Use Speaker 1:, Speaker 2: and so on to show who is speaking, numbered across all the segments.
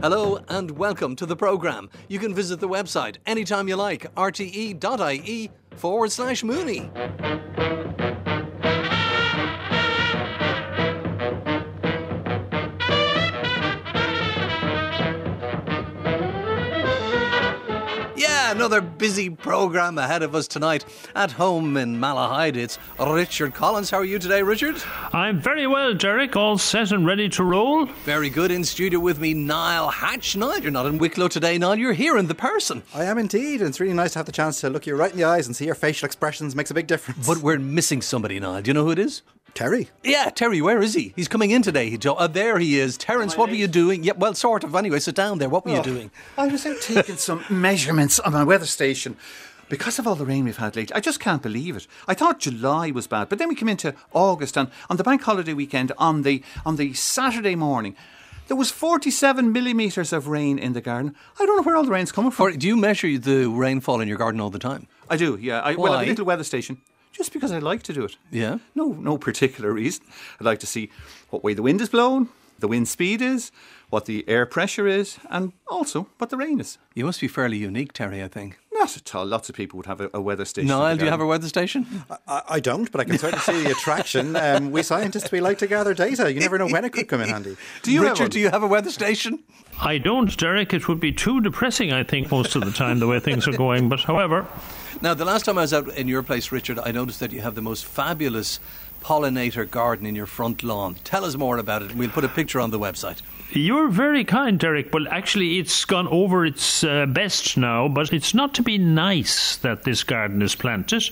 Speaker 1: Hello and welcome to the programme. You can visit the website anytime you like, rte.ie forward slash Mooney. Another busy programme ahead of us tonight. At home in Malahide, it's Richard Collins. How are you today, Richard?
Speaker 2: I'm very well, Derek. All set and ready to roll.
Speaker 1: Very good. In studio with me, Niall Hatch. Niall, you're not in Wicklow today, Niall. You're here in the person.
Speaker 3: I am indeed, and it's really nice to have the chance to look you right in the eyes and see your facial expressions makes a big difference.
Speaker 1: But we're missing somebody, Niall. Do you know who it is?
Speaker 3: Terry,
Speaker 1: Yeah, Terry, where is he? He's coming in today. He, oh, there he is. Terence, what were you doing? Yeah, well, sort of. Anyway, sit down there. What were you
Speaker 3: Oh,
Speaker 1: doing?
Speaker 3: I was out taking some measurements on my weather station. Because of all the rain we've had lately, I just can't believe it. I thought July was bad, but then we came into August, and on the bank holiday weekend, on the on the Saturday morning, there was 47 millimetres of rain in the garden. I don't know where all the rain's coming from.
Speaker 1: Or do you measure the rainfall in your garden all the time?
Speaker 3: I do, yeah. I, well, I have a little weather station. Just because I like to do it.
Speaker 1: Yeah?
Speaker 3: No, no particular reason. I'd like to see what way the wind is blowing, the wind speed is, what the air pressure is, and also what the rain is.
Speaker 1: You must be fairly unique, Terry, I think.
Speaker 3: Not at all. Lots of people would have a, a weather station. in
Speaker 1: Niall, do you have a weather station?
Speaker 3: I, I don't, but I can certainly see the attraction. Um, we scientists, we like to gather data. You never know when it could come in handy. Do you
Speaker 1: Richard, do you have a weather station?
Speaker 2: I don't, Derek. It would be too depressing, I think, most of the time, the way things are going. But however,
Speaker 1: Now, the last time I was out in your place, Richard, I noticed that you have the most fabulous pollinator garden in your front lawn. Tell us more about it, and we'll put a picture on the website.
Speaker 2: You're very kind, Derek. Well, actually, it's gone over its uh, best now, but it's not to be nice that this garden is planted.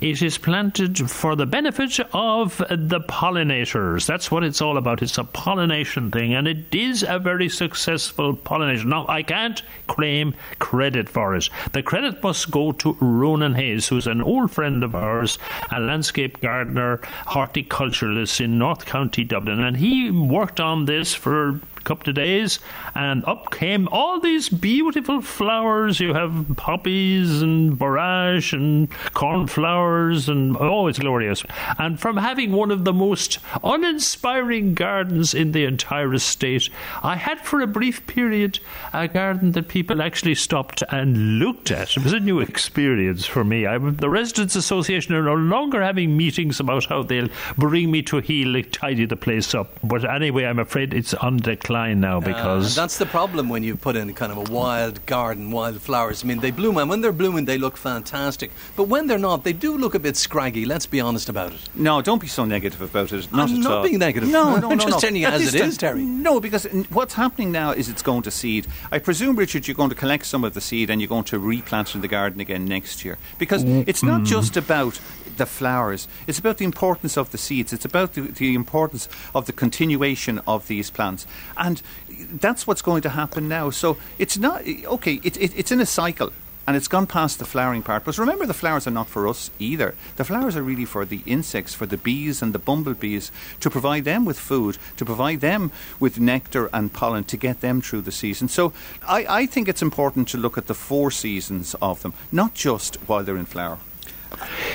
Speaker 2: It is planted for the benefit of the pollinators. That's what it's all about. It's a pollination thing, and it is a very successful pollination. Now, I can't claim credit for it. The credit must go to Ronan Hayes, who's an old friend of ours, a landscape gardener, horticulturalist in North County, Dublin, and he worked on this for couple of days, and up came all these beautiful flowers. You have poppies and borage and cornflowers, and oh, it's glorious. And from having one of the most uninspiring gardens in the entire estate, I had for a brief period a garden that people actually stopped and looked at. It was a new experience for me. I, the Residents Association are no longer having meetings about how they'll bring me to heel, tidy the place up. But anyway, I'm afraid it's on decline now because.
Speaker 1: Uh, that's the problem when you put in kind of a wild garden, wild flowers. I mean, they bloom, and when they're blooming, they look fantastic. But when they're not, they do look a bit scraggy. Let's be honest about it.
Speaker 3: No, don't be so negative about it. Not
Speaker 1: I'm
Speaker 3: at
Speaker 1: not
Speaker 3: all.
Speaker 1: being negative.
Speaker 3: No,
Speaker 1: I'm
Speaker 3: no, no,
Speaker 1: just
Speaker 3: no.
Speaker 1: telling you
Speaker 3: At
Speaker 1: as
Speaker 3: this
Speaker 1: it Terry.
Speaker 3: No, because what's happening now is it's going to seed. I presume, Richard, you're going to collect some of the seed and you're going to replant it in the garden again next year. Because it's not just about the flowers. It's about the importance of the seeds. It's about the, the importance of the continuation of these plants. And that's what's going to happen now. So it's not, okay, it, it, it's in a cycle. And it's gone past the flowering part. But remember, the flowers are not for us either. The flowers are really for the insects, for the bees and the bumblebees, to provide them with food, to provide them with nectar and pollen, to get them through the season. So I, I think it's important to look at the four seasons of them, not just while they're in flower.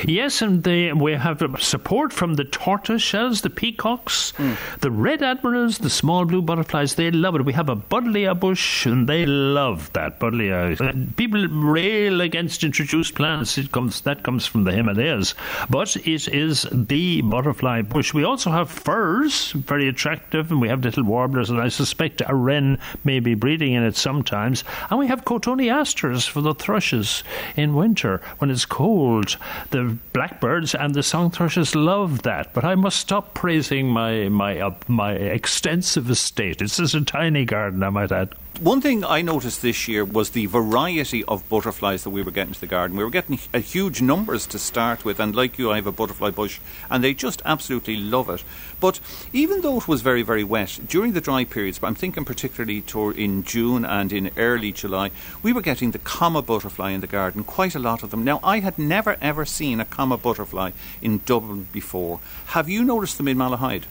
Speaker 2: Yes, and they, we have support from the tortoise shells, the peacocks, the red admirals, the small blue butterflies. They love it. We have a buddleia bush, and they love that buddleia. And People rail against introduced plants. It comes that comes from the Himalayas, but it is the butterfly bush. We also have firs, very attractive, and we have little warblers, and I suspect a wren may be breeding in it sometimes. And we have cotoneasters for the thrushes in winter when it's cold. The blackbirds and the song thrushes love that. But I must stop praising my my uh, my extensive estate. It's just a tiny garden, I might add.
Speaker 3: One thing I noticed this year was the variety of butterflies that we were getting to the garden. We were getting a huge numbers to start with, and like you, I have a butterfly bush, and they just absolutely love it. But even though it was very, very wet, during the dry periods, but I'm thinking particularly in June and in early July, we were getting the comma butterfly in the garden, quite a lot of them. Now, I had never ever seen a comma butterfly in Dublin before. Have you noticed them in Malahide?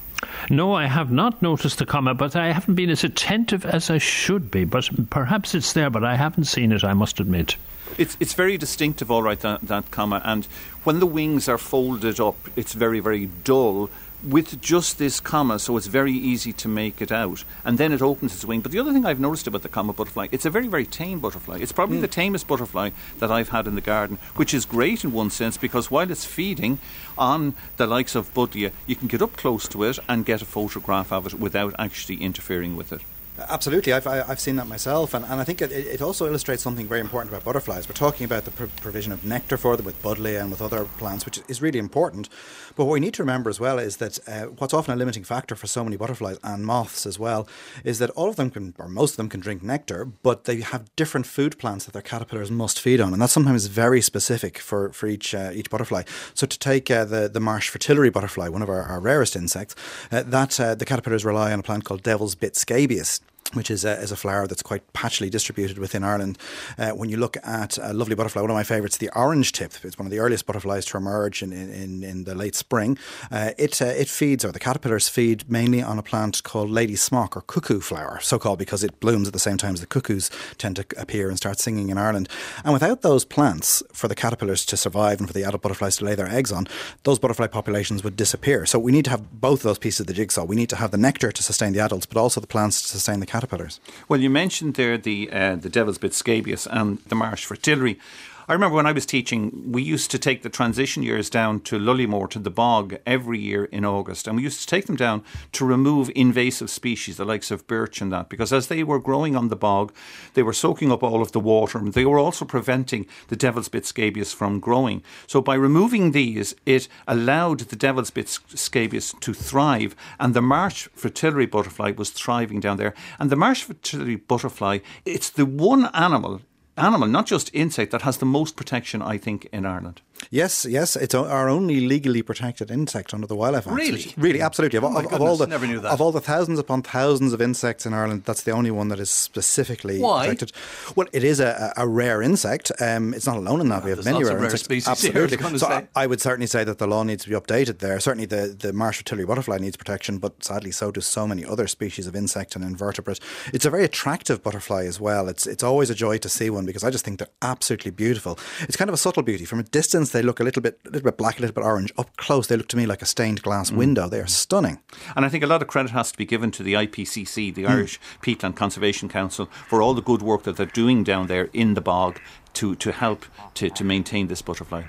Speaker 2: No, I have not noticed the comma, but I haven't been as attentive as I should be. But perhaps it's there, but I haven't seen it, I must admit.
Speaker 3: It's it's very distinctive, all right, that, that comma. And when the wings are folded up, it's very, very dull. with just this comma, so it's very easy to make it out. And then it opens its wing. But the other thing I've noticed about the comma butterfly, it's a very, very tame butterfly. It's probably mm. the tamest butterfly that I've had in the garden, which is great in one sense because while it's feeding on the likes of Buddleia, you can get up close to it and get a photograph of it without actually interfering with it.
Speaker 4: Absolutely, I've, I've seen that myself, and, and I think it, it also illustrates something very important about butterflies. We're talking about the pr- provision of nectar for them with buddleia and with other plants, which is really important. But what we need to remember as well is that uh, what's often a limiting factor for so many butterflies and moths as well is that all of them can, or most of them can drink nectar, but they have different food plants that their caterpillars must feed on, and that's sometimes very specific for, for each uh, each butterfly. So to take uh, the the marsh fritillary butterfly, one of our, our rarest insects, uh, that uh, the caterpillars rely on a plant called devil's bit scabious which is a, is a flower that's quite patchily distributed within Ireland. Uh, when you look at a lovely butterfly, one of my favourites, the orange tip, it's one of the earliest butterflies to emerge in, in, in the late spring. Uh, it, uh, it feeds, or the caterpillars feed mainly on a plant called lady smock or cuckoo flower, so called because it blooms at the same time as the cuckoos tend to appear and start singing in Ireland. And without those plants, for the caterpillars to survive and for the adult butterflies to lay their eggs on, those butterfly populations would disappear. So we need to have both those pieces of the jigsaw. We need to have the nectar to sustain the adults, but also the plants to sustain the caterpillars.
Speaker 3: Well, you mentioned there the uh, the Devil's Bit scabious and the marsh fritillary. I remember when I was teaching, we used to take the transition years down to Lullymore to the bog every year in August, and we used to take them down to remove invasive species, the likes of birch and that, because as they were growing on the bog, they were soaking up all of the water, and they were also preventing the devil's bit scabious from growing. So by removing these, it allowed the devil's bit scabious to thrive, and the marsh fritillary butterfly was thriving down there. And the marsh fritillary butterfly, it's the one animal animal, not just insect, that has the most protection, I think, in Ireland.
Speaker 4: Yes, yes, it's our only legally protected insect under the Wildlife Act.
Speaker 1: Really,
Speaker 4: really, absolutely. Of,
Speaker 1: oh
Speaker 4: of, of, all the
Speaker 1: never knew that.
Speaker 4: of all the thousands upon thousands of insects in Ireland, that's the only one that is specifically
Speaker 1: Why?
Speaker 4: protected. Well, it is a, a rare insect. Um, it's not alone in that.
Speaker 1: Yeah,
Speaker 4: we have many rare,
Speaker 1: rare
Speaker 4: insects.
Speaker 1: species
Speaker 4: Absolutely.
Speaker 1: here, I
Speaker 4: so I. I would certainly say that the law needs to be updated there. Certainly, the the marsh fritillary butterfly needs protection, but sadly, so do so many other species of insect and invertebrate. It's a very attractive butterfly as well. It's it's always a joy to see one because I just think they're absolutely beautiful. It's kind of a subtle beauty. From a distance, they look a little bit a little bit black, a little bit orange. Up close, they look to me like a stained glass
Speaker 1: Mm.
Speaker 4: window. They are stunning.
Speaker 3: And I think a lot of credit has to be given to the IPCC, the Irish Peatland Conservation Council, for all the good work that they're doing down there in the bog to, to help to, to maintain this butterfly.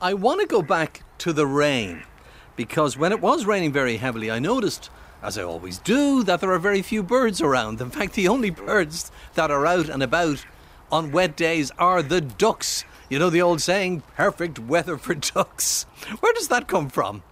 Speaker 1: I want to go back to the rain because when it was raining very heavily, I noticed, as I always do, that there are very few birds around. In fact, the only birds that are out and about on wet days are the ducks. You know the old saying, perfect weather for ducks. Where does that come from?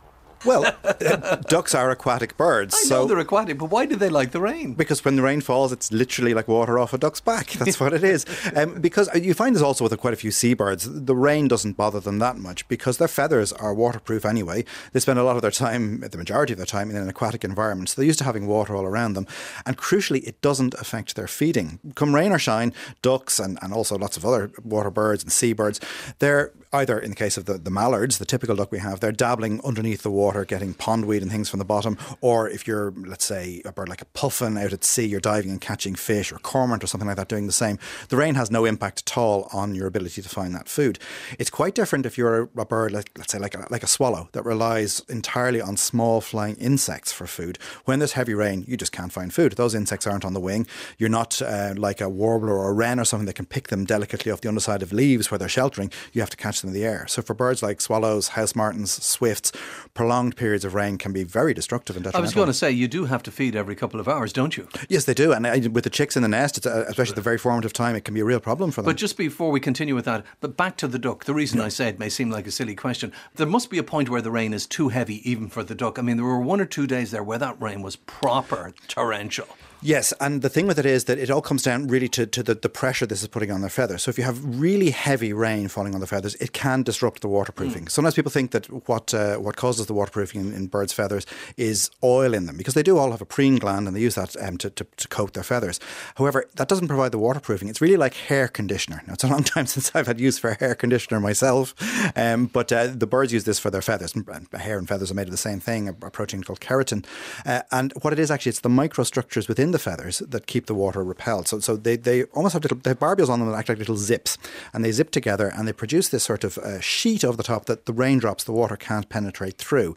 Speaker 4: Well, uh, ducks are aquatic birds.
Speaker 1: I
Speaker 4: so
Speaker 1: know they're aquatic, but why do they like the rain?
Speaker 4: Because when the rain falls, it's literally like water off a duck's back. That's what it is. Um, because you find this also with quite a few seabirds. The rain doesn't bother them that much because their feathers are waterproof anyway. They spend a lot of their time, the majority of their time, in an aquatic environment. So they're used to having water all around them. And crucially, it doesn't affect their feeding. Come rain or shine, ducks and, and also lots of other water birds and seabirds, they're either, in the case of the, the mallards, the typical duck we have, they're dabbling underneath the water, getting pondweed and things from the bottom. Or if you're, let's say, a bird like a puffin out at sea, you're diving and catching fish, or cormorant or something like that doing the same. The rain has no impact at all on your ability to find that food. It's quite different if you're a, a bird, like, let's say, like a, like a swallow, that relies entirely on small flying insects for food. When there's heavy rain, you just can't find food. Those insects aren't on the wing. You're not uh, like a warbler or a wren or something that can pick them delicately off the underside of leaves where they're sheltering. You have to catch them in the air. So for birds like swallows, house martins, swifts, prolonged periods of rain can be very destructive and
Speaker 1: I was going to say, you do have to feed every couple of hours, don't you?
Speaker 4: Yes, they do. And with the chicks in the nest, it's, uh, especially at the very formative time, it can be a real problem for them.
Speaker 1: But just before we continue with that, but back to the duck. The reason I say it may seem like a silly question. There must be a point where the rain is too heavy even for the duck. I mean, there were one or two days there where that rain was proper torrential.
Speaker 4: Yes, and the thing with it is that it all comes down really to, to the, the pressure this is putting on their feathers. So if you have really heavy rain falling on the feathers, it can disrupt the waterproofing.
Speaker 1: Mm.
Speaker 4: Sometimes people think that what uh, what causes the waterproofing in, in birds' feathers is oil in them because they do all have a preen gland and they use that um, to, to, to coat their feathers. However, that doesn't provide the waterproofing. It's really like hair conditioner. Now, it's a long time since I've had use for hair conditioner myself, um, but uh, the birds use this for their feathers. Hair and feathers are made of the same thing, a, a protein called keratin. Uh, and what it is actually, it's the microstructures within the feathers that keep the water repelled. So, so they, they almost have little, they have barbules on them that act like little zips, and they zip together and they produce this sort of uh, sheet over the top that the raindrops, the water can't penetrate through.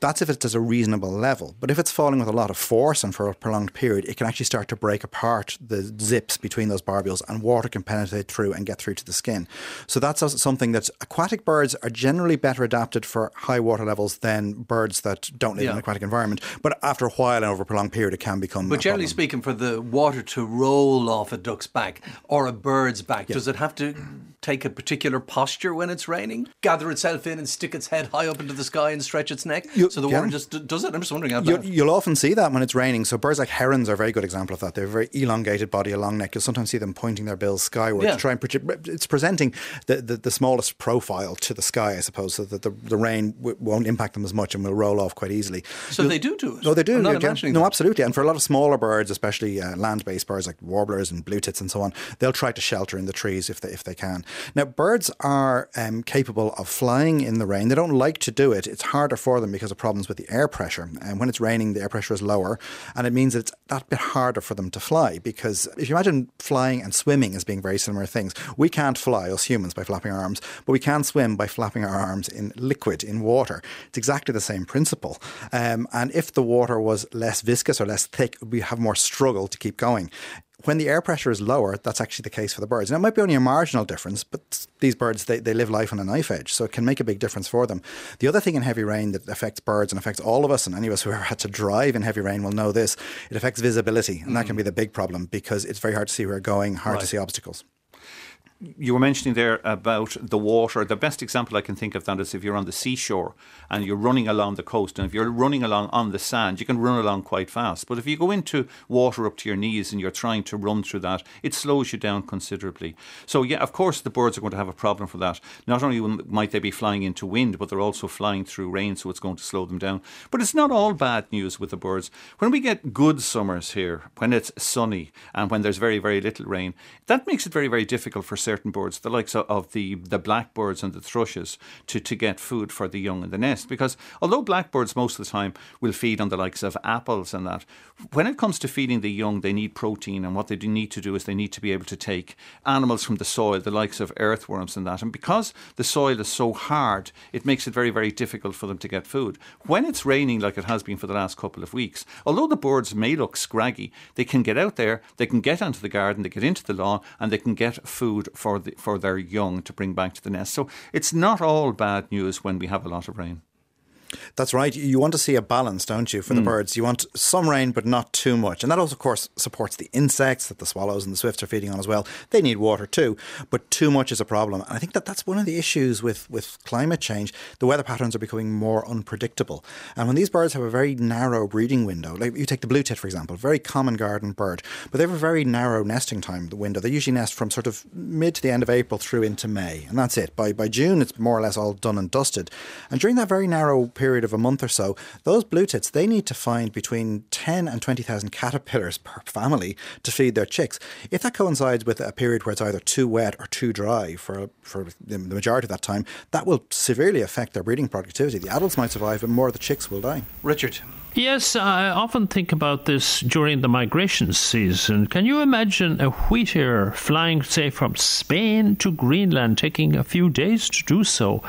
Speaker 4: That's if it's at a reasonable level. But if it's falling with a lot of force and for a prolonged period, it can actually start to break apart the zips between those barbules and water can penetrate through and get through to the skin. So that's something that aquatic birds are generally better adapted for high water levels than birds that don't live yeah. in an aquatic environment. But after a while and over a prolonged period, it can become.
Speaker 1: But generally
Speaker 4: problem.
Speaker 1: speaking, for the water to roll off a duck's back or a bird's back, yeah. does it have to take a particular posture when it's raining? Gather itself in and stick its head high up into the sky and stretch its neck you, so the yeah. water just does it? I'm just wondering how
Speaker 4: you, You'll often see that when it's raining. So birds like herons are a very good example of that. They're a very elongated body, a long neck. You'll sometimes see them pointing their bills skyward yeah. to try and project. It's presenting the, the, the, smallest profile to the sky, I suppose, so that the, the rain w- won't impact them as much and will roll off quite easily.
Speaker 1: So you'll, they do do it?
Speaker 4: No, they do.
Speaker 1: no,
Speaker 4: that. absolutely. And for a lot of smaller birds, especially uh, land-based birds like warblers and blue tits and so on, they'll try to shelter in the trees if they, if they can. Now, birds are um, capable of flying in the rain. They don't like to do it. It's harder for them because problems with the air pressure. And when it's raining, the air pressure is lower, and it means that it's that bit harder for them to fly. Because if you imagine flying and swimming as being very similar things, we can't fly, us humans, by flapping our arms, but we can swim by flapping our arms in liquid, in water. It's exactly the same principle. Um, and if the water was less viscous or less thick, we have more struggle to keep going when the air pressure is lower, that's actually the case for the birds. Now, it might be only a marginal difference, but these birds, they, they live life on a knife edge, so it can make a big difference for them. The other thing in heavy rain that affects birds and affects all of us, and any of us who ever had to drive in heavy rain will know this, it affects visibility, and mm. that can be the big problem because it's very hard to see where we're going, hard right. to see obstacles
Speaker 3: you were mentioning there about the water. The best example I can think of that is if you're on the seashore and you're running along the coast, and if you're running along on the sand, you can run along quite fast. But if you go into water up to your knees and you're trying to run through that, it slows you down considerably. So, yeah, of course, the birds are going to have a problem for that. Not only might they be flying into wind, but they're also flying through rain, so it's going to slow them down. But it's not all bad news with the birds. When we get good summers here, when it's sunny and when there's very, very little rain, that makes it very, very difficult for certain birds, the likes of the, the blackbirds and the thrushes, to, to get food for the young in the nest. Because although blackbirds most of the time will feed on the likes of apples and that, when it comes to feeding the young, they need protein. And what they do need to do is they need to be able to take animals from the soil, the likes of earthworms and that. And because the soil is so hard, it makes it very, very difficult for them to get food. When it's raining, like it has been for the last couple of weeks, although the birds may look scraggy, they can get out there, they can get onto the garden, they get into the lawn, and they can get food for the, for their young to bring back to the nest. So it's not all bad news when we have a lot of rain.
Speaker 4: That's right. You want to see a balance, don't you, for mm. the birds? You want some rain, but not too much. And that also, of course, supports the insects that the swallows and the swifts are feeding on as well. They need water too, but too much is a problem. And I think that that's one of the issues with, with climate change. The weather patterns are becoming more unpredictable. And when these birds have a very narrow breeding window, like you take the blue tit, for example, very common garden bird, but they have a very narrow nesting time the window. They usually nest from sort of mid to the end of April through into May. And that's it. By, by June, it's more or less all done and dusted. And during that very narrow period of a month or so, those blue tits, they need to find between 10 and 20,000 caterpillars per family to feed their chicks. If that coincides with a period where it's either too wet or too dry for, for the majority of that time, that will severely affect their breeding productivity. The adults might survive, but more of the chicks will die.
Speaker 1: Richard.
Speaker 2: Yes, I often think about this during the migration season. Can you imagine a wheatear flying, say, from Spain to Greenland, taking a few days to do so?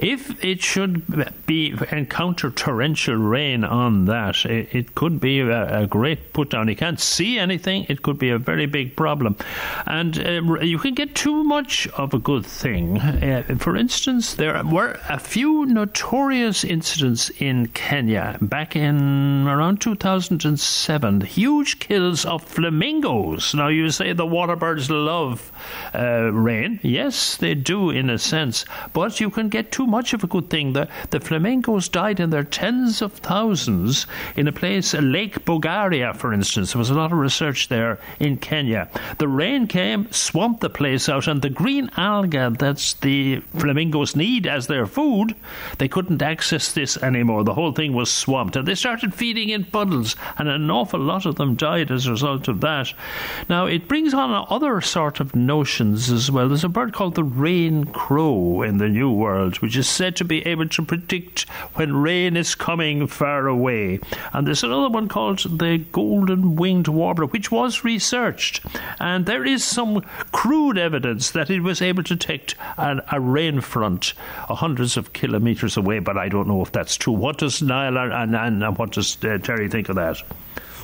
Speaker 2: If it should be encounter torrential rain on that, it, it could be a, a, great put down. You can't see anything. It could be a very big problem, and uh, you can get too much of a good thing. Uh, for instance, there were a few notorious incidents in Kenya back in around 2007. Huge kills of flamingos. Now you say the water birds love uh, rain. Yes, they do in a sense, but you can get too much of a good thing. The, the flamingos died in their tens of thousands in a place, Lake Bogoria, for instance. There was a lot of research there in Kenya. The rain came, swamped the place out, and the green alga that the flamingos need as their food, they couldn't access this anymore. The whole thing was swamped, and they started feeding in puddles, and an awful lot of them died as a result of that. Now, it brings on other sort of notions as well. There's a bird called the rain crow in the New World, which is said to be able to predict when rain is coming far away. And there's another one called the golden winged warbler, which was researched. And there is some crude evidence that it was able to detect an, a rain front hundreds of kilometres away, but I don't know if that's true. What does Niall and, and, and what does uh, Terry think of that?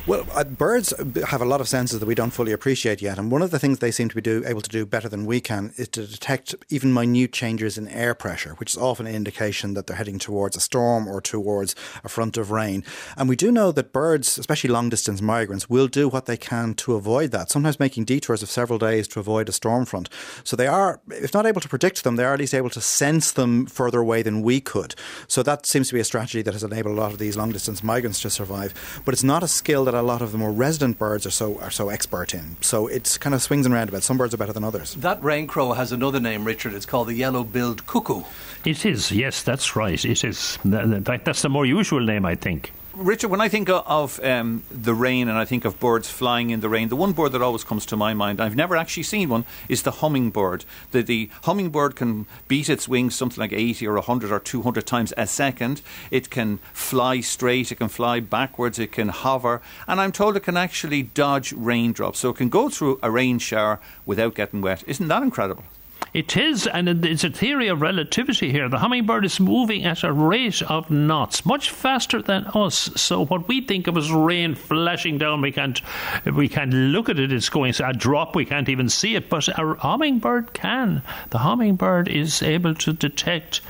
Speaker 4: Well, uh, birds have a lot of senses that we don't fully appreciate yet, and one of the things they seem to be do, able to do better than we can is to detect even minute changes in air pressure, which is often an indication that they're heading towards a storm or towards a front of rain. And we do know that birds, especially long distance migrants, will do what they can to avoid that, sometimes making detours of several days to avoid a storm front. So they are, if not able to predict them, they are at least able to sense them further away than we could. So that seems to be a strategy that has enabled a lot of these long distance migrants to survive. But it's not a skill that a lot of the more resident birds are so are so expert in. So it's kind of swings and roundabouts. Some birds are better than others.
Speaker 1: That rain crow has another name, Richard. It's called the yellow-billed cuckoo.
Speaker 2: It is. Yes, that's right. It is. That's the more usual name, I think.
Speaker 3: Richard, when I think of um, the rain and I think of birds flying in the rain, the one bird that always comes to my mind, I've never actually seen one, is the hummingbird. The, the hummingbird can beat its wings something like 80 or 100 or 200 times a second. It can fly straight, it can fly backwards, it can hover, and I'm told it can actually dodge raindrops. So it can go through a rain shower without getting wet. Isn't that incredible?
Speaker 2: It is, and it's a theory of relativity here. The hummingbird is moving at a rate of knots, much faster than us. So what we think of as rain flashing down, we can't we can't look at it. It's going a drop. We can't even see it, but a hummingbird can. The hummingbird is able to detect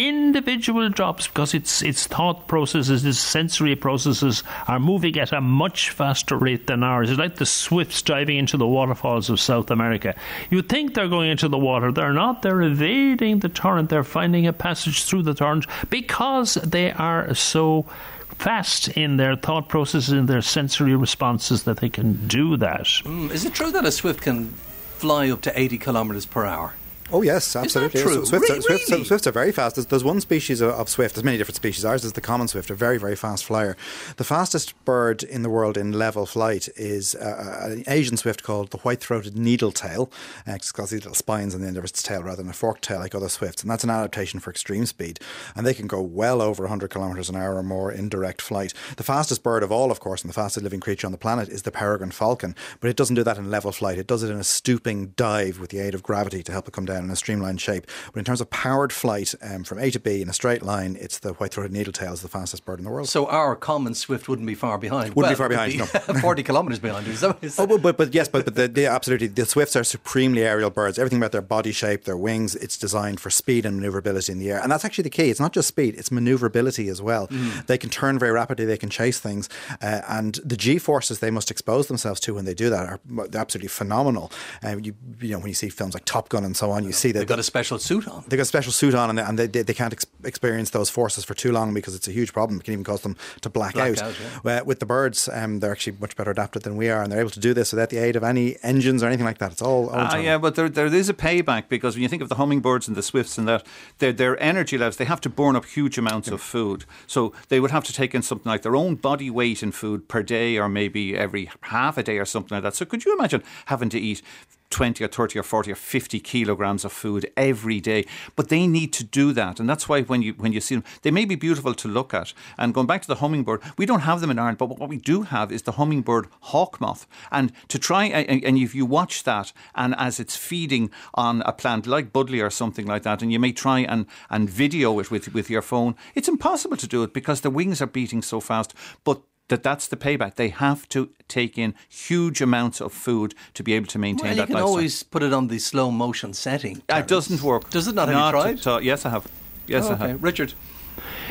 Speaker 2: individual drops because its its thought processes, its sensory processes are moving at a much faster rate than ours. It's like the swifts diving into the waterfalls of South America. You think they're going into the water, they're not. They're evading the torrent. They're finding a passage through the torrent because they are so fast in their thought processes, in their sensory responses that they can do that.
Speaker 1: Mm, is it true that a swift can fly up to 80 kilometres per hour?
Speaker 4: Oh yes, absolutely.
Speaker 1: true?
Speaker 4: Swifts,
Speaker 1: Re-
Speaker 4: are, swifts,
Speaker 1: really?
Speaker 4: swifts are very fast. There's, there's one species of, of swift. There's many different species. Ours is the common swift, a very very fast flyer. The fastest bird in the world in level flight is uh, an Asian swift called the white-throated needletail. Uh, it's got these little spines on the end of its tail rather than a forked tail like other swifts, and that's an adaptation for extreme speed. And they can go well over 100 kilometers an hour or more in direct flight. The fastest bird of all, of course, and the fastest living creature on the planet is the peregrine falcon, but it doesn't do that in level flight. It does it in a stooping dive with the aid of gravity to help it come down in a streamlined shape. But in terms of powered flight um, from A to B in a straight line, it's the white-throated needletail is the fastest bird in the world.
Speaker 1: So our common swift wouldn't be far behind.
Speaker 4: Wouldn't be far behind,
Speaker 1: be 40 kilometres behind. Is that, is
Speaker 4: Oh,
Speaker 1: that,
Speaker 4: but, but, but yes, but, but the, the, absolutely, the swifts are supremely aerial birds. Everything about their body shape, their wings, it's designed for speed and maneuverability in the air. And that's actually the key. It's not just speed, it's maneuverability as well. They can turn very rapidly, they can chase things. Uh, and the G forces they must expose themselves to when they do that are absolutely phenomenal. Uh, you, you know, when you see films like Top Gun and so on, you see that
Speaker 1: they've got a special suit on.
Speaker 4: they've got a special suit on and, and they, they, they can't ex- experience those forces for too long because it's a huge problem. It can even cause them to black,
Speaker 1: Black
Speaker 4: out.
Speaker 1: out, yeah.
Speaker 4: Uh, with the birds, um, they're actually much better adapted than we are, and they're able to do this without the aid of any engines or anything like that. It's all,
Speaker 3: Ah, yeah, but there, there is a payback because when you think of the hummingbirds and the swifts and that, their, their energy levels, they have to burn up huge amounts of food. So they would have to take in something like their own body weight in food per day or maybe every half a day or something like that. So could you imagine having to eat 20 or 30 or 40 or 50 kilograms of food every day. But they need to do that. And that's why when you when you see them, they may be beautiful to look at. And going back to the hummingbird, we don't have them in Ireland, but what we do have is the hummingbird hawk moth. And to try, and, and if you watch that, and as it's feeding on a plant like Buddleia or something like that, and you may try and, and video it with, with your phone, it's impossible to do it because the wings are beating so fast. But that that's the payback. They have to take in huge amounts of food to be able to maintain
Speaker 1: Well,
Speaker 3: that
Speaker 1: you can
Speaker 3: lifestyle.
Speaker 1: always put it on the slow motion setting.
Speaker 3: It doesn't work.
Speaker 1: Does it not? Have you tried?
Speaker 3: Yes, I have. Yes,
Speaker 1: Oh,
Speaker 3: I have.
Speaker 1: Richard.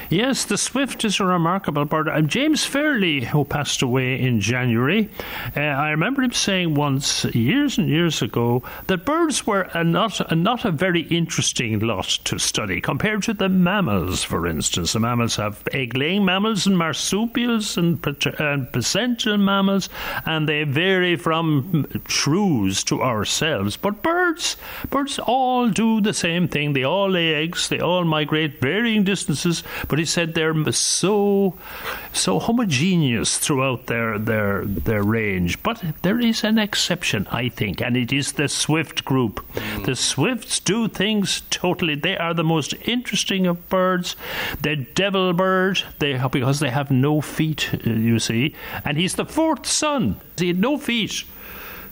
Speaker 2: Yes, the swift is a remarkable bird. And James Fairley, who passed away in January, uh, I remember him saying once, years and years ago, that birds were a not, a not a very interesting lot to study compared to the mammals, for instance. The mammals have egg laying mammals and marsupials and, and placental mammals, and they vary from shrews to ourselves. But birds, birds all do the same thing. They all lay eggs. They all migrate varying distances. But he said they're so so homogeneous throughout their their their range. But there is an exception, I think, and it is the swift group. Mm. The swifts do things totally. They are the most interesting of birds. The devil bird. They because they have no feet. Uh, you see, and he's the fourth son. He had no feet.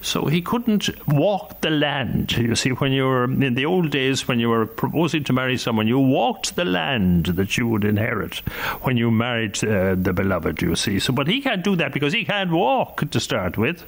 Speaker 2: So he couldn't walk the land. You see, when you were in the old days, when you were proposing to marry someone, you walked the land that you would inherit when you married uh, the beloved, you see. So, but he can't do that because he can't walk to start with.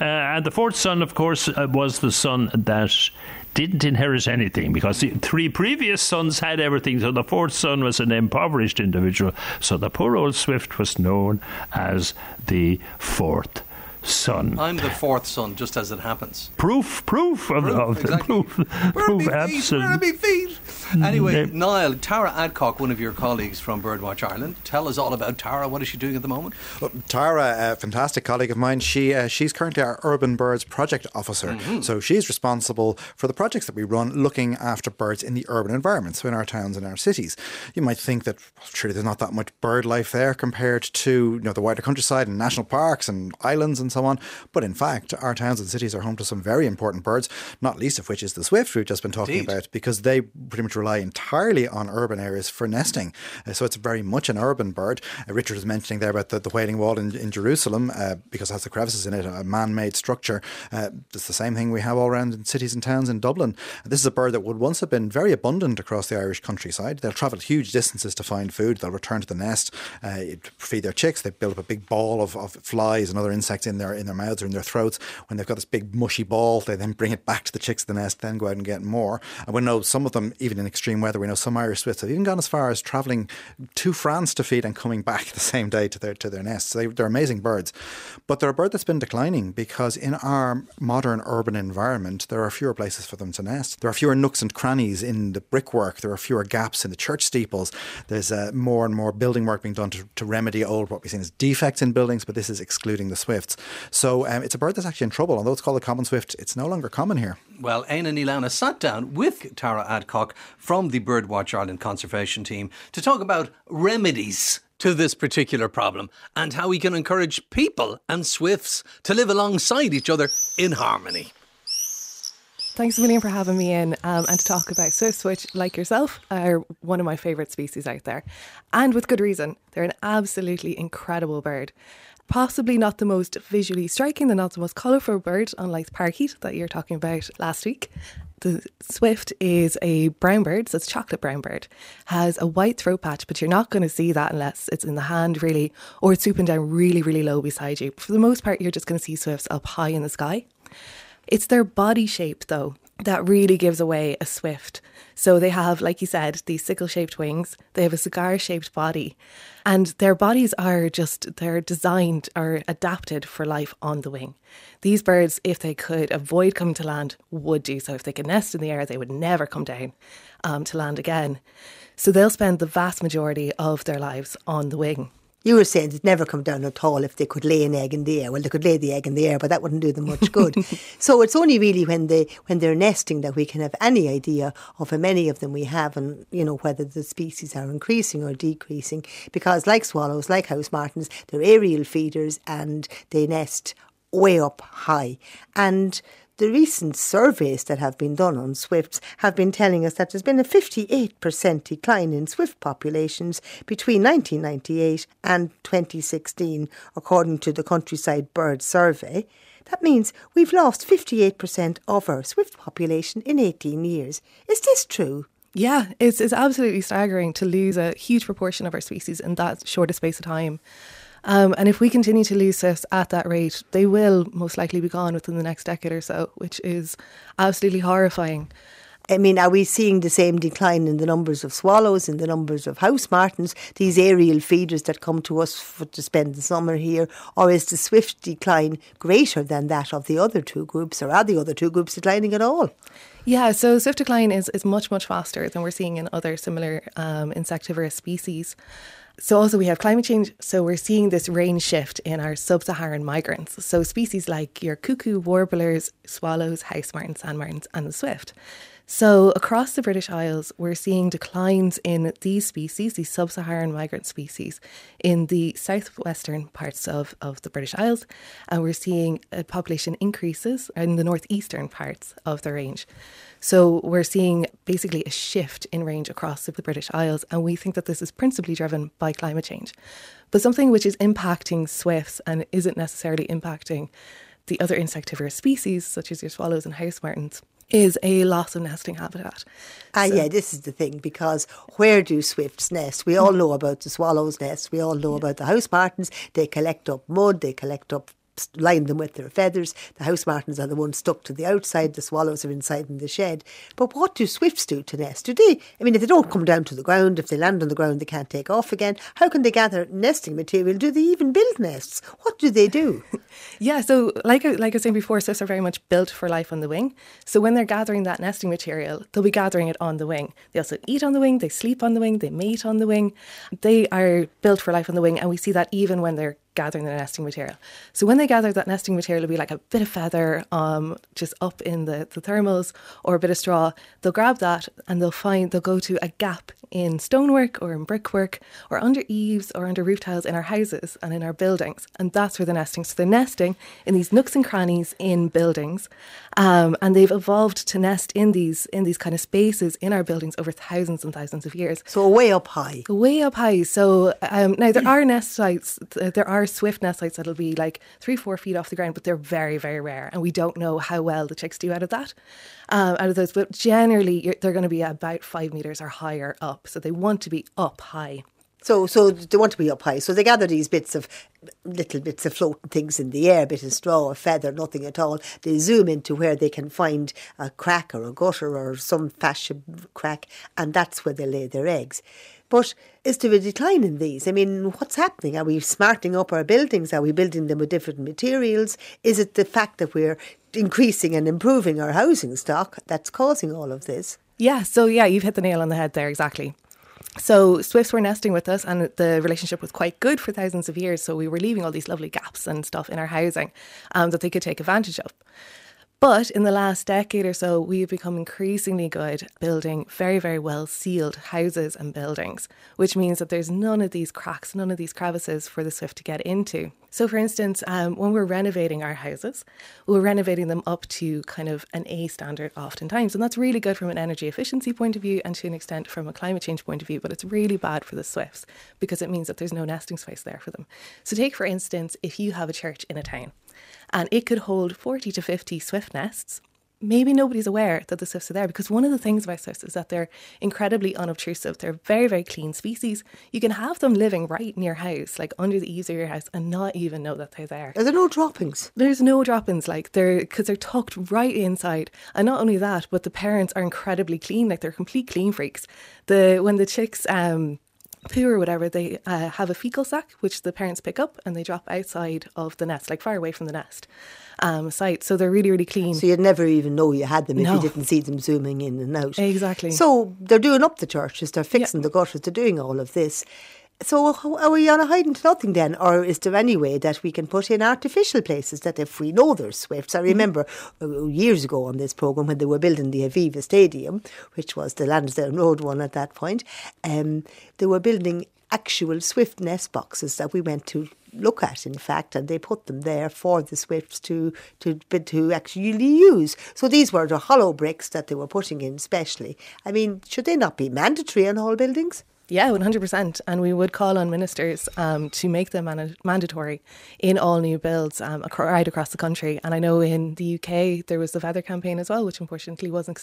Speaker 2: Uh, and the fourth son, of course, uh, was the son that didn't inherit anything because the three previous sons had everything. So the fourth son was an impoverished individual. So the poor old Swift was known as the fourth son.
Speaker 1: I'm the fourth son, just as it happens.
Speaker 2: Proof, proof of, proof, of exactly. proof,
Speaker 1: Where proof, absolutely. feet? Anyway, Niall, Tara Adcock, one of your colleagues from Birdwatch Ireland, tell us all about Tara. What is she doing at the moment?
Speaker 4: Well, Tara, a fantastic colleague of mine, she uh, she's currently our Urban Birds project officer. Mm-hmm. So she's responsible for the projects that we run, looking after birds in the urban environment, so in our towns and our cities. You might think that surely there's not that much bird life there compared to you know the wider countryside and national parks and islands and so on. But in fact, our towns and cities are home to some very important birds, not least of which is the swift we've just been talking Indeed. about, because they pretty much rely entirely on urban areas for nesting. Uh, so it's very much an urban bird. Uh, Richard was mentioning there about the, the Wailing Wall in, in Jerusalem, uh, because it has the crevices in it, a man made structure. Uh, it's the same thing we have all around in cities and towns in Dublin. This is a bird that would once have been very abundant across the Irish countryside. They'll travel huge distances to find food, they'll return to the nest, uh, feed their chicks, they build up a big ball of, of flies and other insects in their, in their mouths or in their throats. When they've got this big mushy ball, they then bring it back to the chicks of the nest, then go out and get more. And we know some of them, even in extreme weather, we know some Irish Swifts have even gone as far as travelling to France to feed and coming back the same day to their to their nests. They, they're amazing birds, but they're a bird that's been declining because in our modern urban environment, there are fewer places for them to nest. There are fewer nooks and crannies in the brickwork. There are fewer gaps in the church steeples. There's uh, more and more building work being done to, to remedy old what we've seen as defects in buildings, but this is excluding the swifts. So um, it's a bird that's actually in trouble. Although it's called a common swift, it's no longer common here.
Speaker 1: Well, Éanna Níl sat down with Tara Adcock from the Birdwatch Ireland Conservation Team to talk about remedies to this particular problem and how we can encourage people and swifts to live alongside each other in harmony.
Speaker 5: Thanks a million for having me in um, and to talk about swifts, which, like yourself, are one of my favourite species out there. And with good reason. They're an absolutely incredible bird. Possibly not the most visually striking, they're not the most colourful bird, unlike the parakeet that you're talking about last week. The swift is a brown bird, so it's a chocolate brown bird, has a white throat patch, but you're not going to see that unless it's in the hand, really, or it's swooping down really, really low beside you. For the most part, you're just going to see swifts up high in the sky. It's their body shape, though, that really gives away a swift. So they have, like you said, these sickle shaped wings, they have a cigar shaped body, and their bodies are just, they're designed or adapted for life on the wing. These birds, if they could avoid coming to land, would do so. If they could nest in the air, they would never come down um, to land again. So they'll spend the vast majority of their lives on the wing.
Speaker 6: You were saying they'd never come down at all if they could lay an egg in the air. Well, they could lay the egg in the air, but that wouldn't do them much good. so it's only really when they when they're nesting that we can have any idea of how many of them we have, and you know whether the species are increasing or decreasing. Because like swallows, like house martins, they're aerial feeders and they nest way up high, and the recent surveys that have been done on swifts have been telling us that there's been a 58% decline in swift populations between 1998 and 2016, according to the Countryside Bird Survey. That means we've lost 58% of our swift population in 18 years. Is this true?
Speaker 5: Yeah, it's, it's absolutely staggering to lose a huge proportion of our species in that short a space of time. Um, and if we continue to lose swifts at that rate, they will most likely be gone within the next decade or so, which is absolutely horrifying.
Speaker 6: I mean, are we seeing the same decline in the numbers of swallows, in the numbers of house martins, these aerial feeders that come to us for, to spend the summer here? Or is the swift decline greater than that of the other two groups, or are the other two groups declining at all?
Speaker 5: Yeah, so swift decline is, is much, much faster than we're seeing in other similar um, insectivorous species. So also we have climate change. So we're seeing this range shift in our sub-Saharan migrants. So species like your cuckoo, warblers, swallows, house martins, sand martins, and the swift. So across the British Isles, we're seeing declines in these species, these sub-Saharan migrant species, in the southwestern parts of, of the British Isles, and we're seeing a population increases in the northeastern parts of the range. So we're seeing basically a shift in range across the British Isles, and we think that this is principally driven by climate change. But something which is impacting swifts and isn't necessarily impacting the other insectivorous species, such as your swallows and house martins, is a loss of nesting habitat.
Speaker 6: Ah, so, yeah, this is the thing because where do swifts nest? We all know about the swallows' nests. We all know yeah. about the house martins. They collect up mud. They collect up line them with their feathers. The house martins are the ones stuck to the outside, the swallows are inside in the shed. But what do swifts do to nest? Do they, I mean, if they don't come down to the ground, if they land on the ground, they can't take off again. How can they gather nesting material? Do they even build nests? What do they do?
Speaker 5: yeah, so like, like I was saying before, swifts are very much built for life on the wing. So when they're gathering that nesting material, they'll be gathering it on the wing. They also eat on the wing, they sleep on the wing, they mate on the wing. They are built for life on the wing, and we see that even when they're gathering the nesting material. So when they gather that nesting material, it'll be like a bit of feather um, just up in the, the thermals or a bit of straw. They'll grab that and they'll find, they'll go to a gap in stonework or in brickwork or under eaves or under roof tiles in our houses and in our buildings. And that's where they're nesting. So they're nesting in these nooks and crannies in buildings. Um, and they've evolved to nest in these in these kind of spaces in our buildings over thousands and thousands of years.
Speaker 6: So way up high.
Speaker 5: Way up high. So um, now there are nest sites. There are swift nest sites that'll be like three, four feet off the ground, but they're very, very rare, and we don't know how well the chicks do out of that. Um, out of those, but generally they're going to be about five meters or higher up. So they want to be up high.
Speaker 6: So, so they want to be up high. So they gather these bits of little bits of floating things in the air, a bit of straw, a feather, nothing at all. They zoom into where they can find a crack or a gutter or some fashion crack, and that's where they lay their eggs. But is there a decline in these? I mean, what's happening? Are we smarting up our buildings? Are we building them with different materials? Is it the fact that we're increasing and improving our housing stock that's causing all of this?
Speaker 5: Yeah, so yeah, you've hit the nail on the head there, exactly. So swifts were nesting with us, and the relationship was quite good for thousands of years. So we were leaving all these lovely gaps and stuff in our housing um, that they could take advantage of. But in the last decade or so, we've become increasingly good at building very, very well sealed houses and buildings, which means that there's none of these cracks, none of these crevices for the swift to get into. So, for instance, um, when we're renovating our houses, we're renovating them up to kind of an A standard oftentimes. And that's really good from an energy efficiency point of view and to an extent from a climate change point of view. But it's really bad for the swifts because it means that there's no nesting space there for them. So, take for instance, if you have a church in a town and it could hold 40 to 50 swift nests. Maybe nobody's aware that the swifts are there because one of the things about swifts is that they're incredibly unobtrusive. They're very, very clean species. You can have them living right in your house, like under the eaves of your house, and not even know that they're there.
Speaker 6: Are there no droppings?
Speaker 5: There's no droppings, like they're because they're tucked right inside. And not only that, but the parents are incredibly clean, like they're complete clean freaks. The when the chicks um poo or whatever, they uh, have a fecal sac which the parents pick up and they drop outside of the nest, like far away from the nest um, site. So they're really, really clean.
Speaker 6: So you'd never even know you had them if you didn't see them zooming in and out.
Speaker 5: Exactly.
Speaker 6: So they're doing up the churches, they're fixing the gutters, they're doing all of this. So are we on a hiding to nothing then, or is there any way that we can put in artificial places that if we know there's swifts? I mm-hmm. remember mm-hmm. years ago on this program when they were building the Aviva Stadium, which was the Lansdowne Road one at that point, um, they were building actual swift nest boxes that we went to look at, in fact, and they put them there for the swifts to to to actually use. So these were the hollow bricks that they were putting in specially. I mean, should they not be mandatory on all buildings?
Speaker 5: Yeah, 100%. And we would call on ministers um, to make them man- mandatory in all new builds um, right across the country. And I know in the UK there was the Feather campaign as well, which unfortunately wasn't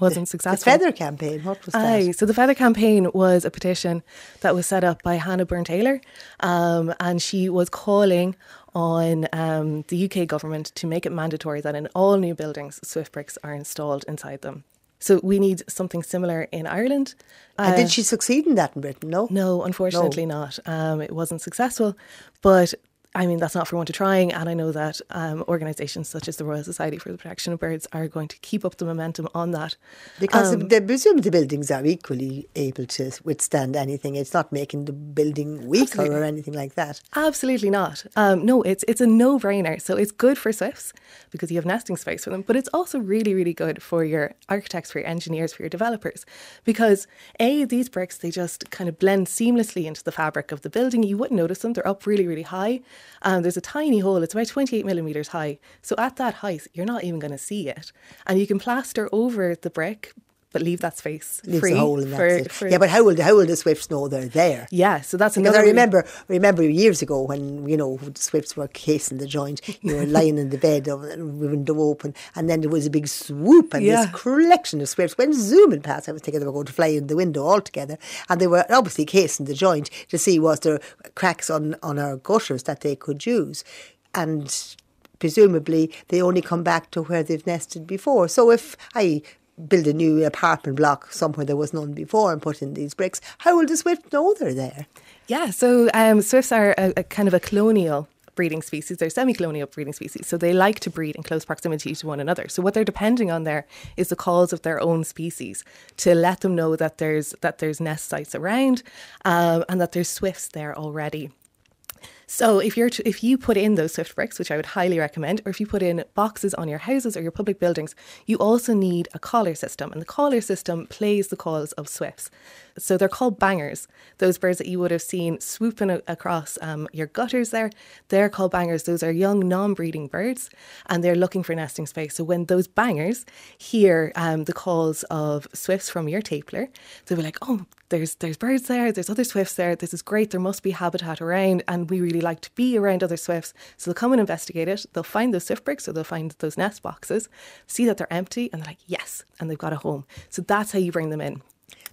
Speaker 5: wasn't successful.
Speaker 6: The Feather campaign, what was that?
Speaker 5: Aye, so the Feather campaign was a petition that was set up by Hannah Bourne-Taylor, um, and she was calling on um, the UK government to make it mandatory that in all new buildings, Swift bricks are installed inside them. So we need something similar in Ireland.
Speaker 6: Uh, did she succeed in that in Britain? No,
Speaker 5: no, unfortunately no. not. Um, it wasn't successful, but I mean, that's not for want of trying. And I know that um, organisations such as the Royal Society for the Protection of Birds are going to keep up the momentum on that.
Speaker 6: Because
Speaker 5: Um,
Speaker 6: the, presume the buildings are equally able to withstand anything. It's not making the building weaker
Speaker 5: Absolutely.
Speaker 6: or anything like that.
Speaker 5: Absolutely not. Um, no, it's it's a no brainer. So it's good for swifts because you have nesting space for them, but it's also really really good for your architects, for your engineers, for your developers, because a these bricks they just kind of blend seamlessly into the fabric of the building. You wouldn't notice them. They're up really really high. Um, there's a tiny hole. It's about 28 millimeters high. So at that height, you're not even going to see it, and you can plaster over the brick. But leave that space
Speaker 6: Leaves
Speaker 5: free
Speaker 6: a hole in
Speaker 5: for,
Speaker 6: that.
Speaker 5: for
Speaker 6: yeah, but how will the, how will the swifts know they're there?
Speaker 5: yeah. So that's
Speaker 6: Because
Speaker 5: another.
Speaker 6: I remember, remember years ago when you know the Swifts were casing the joint, you were lying in the bed, of the window open, and then there was a big swoop, and
Speaker 5: Yeah.
Speaker 6: this collection of Swifts went zooming past. I was thinking they were going to fly in the window altogether, and they were obviously casing the joint to see was there cracks on on our gutters that they could use, and presumably they only come back to where they've nested before. So if I build a new apartment block somewhere there was none before and put in these bricks, how will the Swift know they're there?
Speaker 5: Yeah, so um, swifts are a, a kind of a colonial breeding species. They're semi-colonial breeding species, so they like to breed in close proximity to one another. So what they're depending on there is the calls of their own species to let them know that there's that there's nest sites around, um, and that there's swifts there already. So if you're to, if you put in those swift bricks, which I would highly recommend, or if you put in boxes on your houses or your public buildings, you also need a caller system, and the caller system plays the calls of swifts. So they're called bangers. Those birds that you would have seen swooping a- across um, your gutters there, they're called bangers. Those are young non-breeding birds, and they're looking for nesting space. So when those bangers hear um, the calls of swifts from your tapler, they'll be like, "Oh, there's there's birds there. There's other swifts there. This is great. There must be habitat around, and we really like to be around other swifts." So they'll come and investigate it. They'll find those swift bricks, so they'll find those nest boxes, see that they're empty, and they're like, "Yes," and they've got a home. So that's how you bring them in.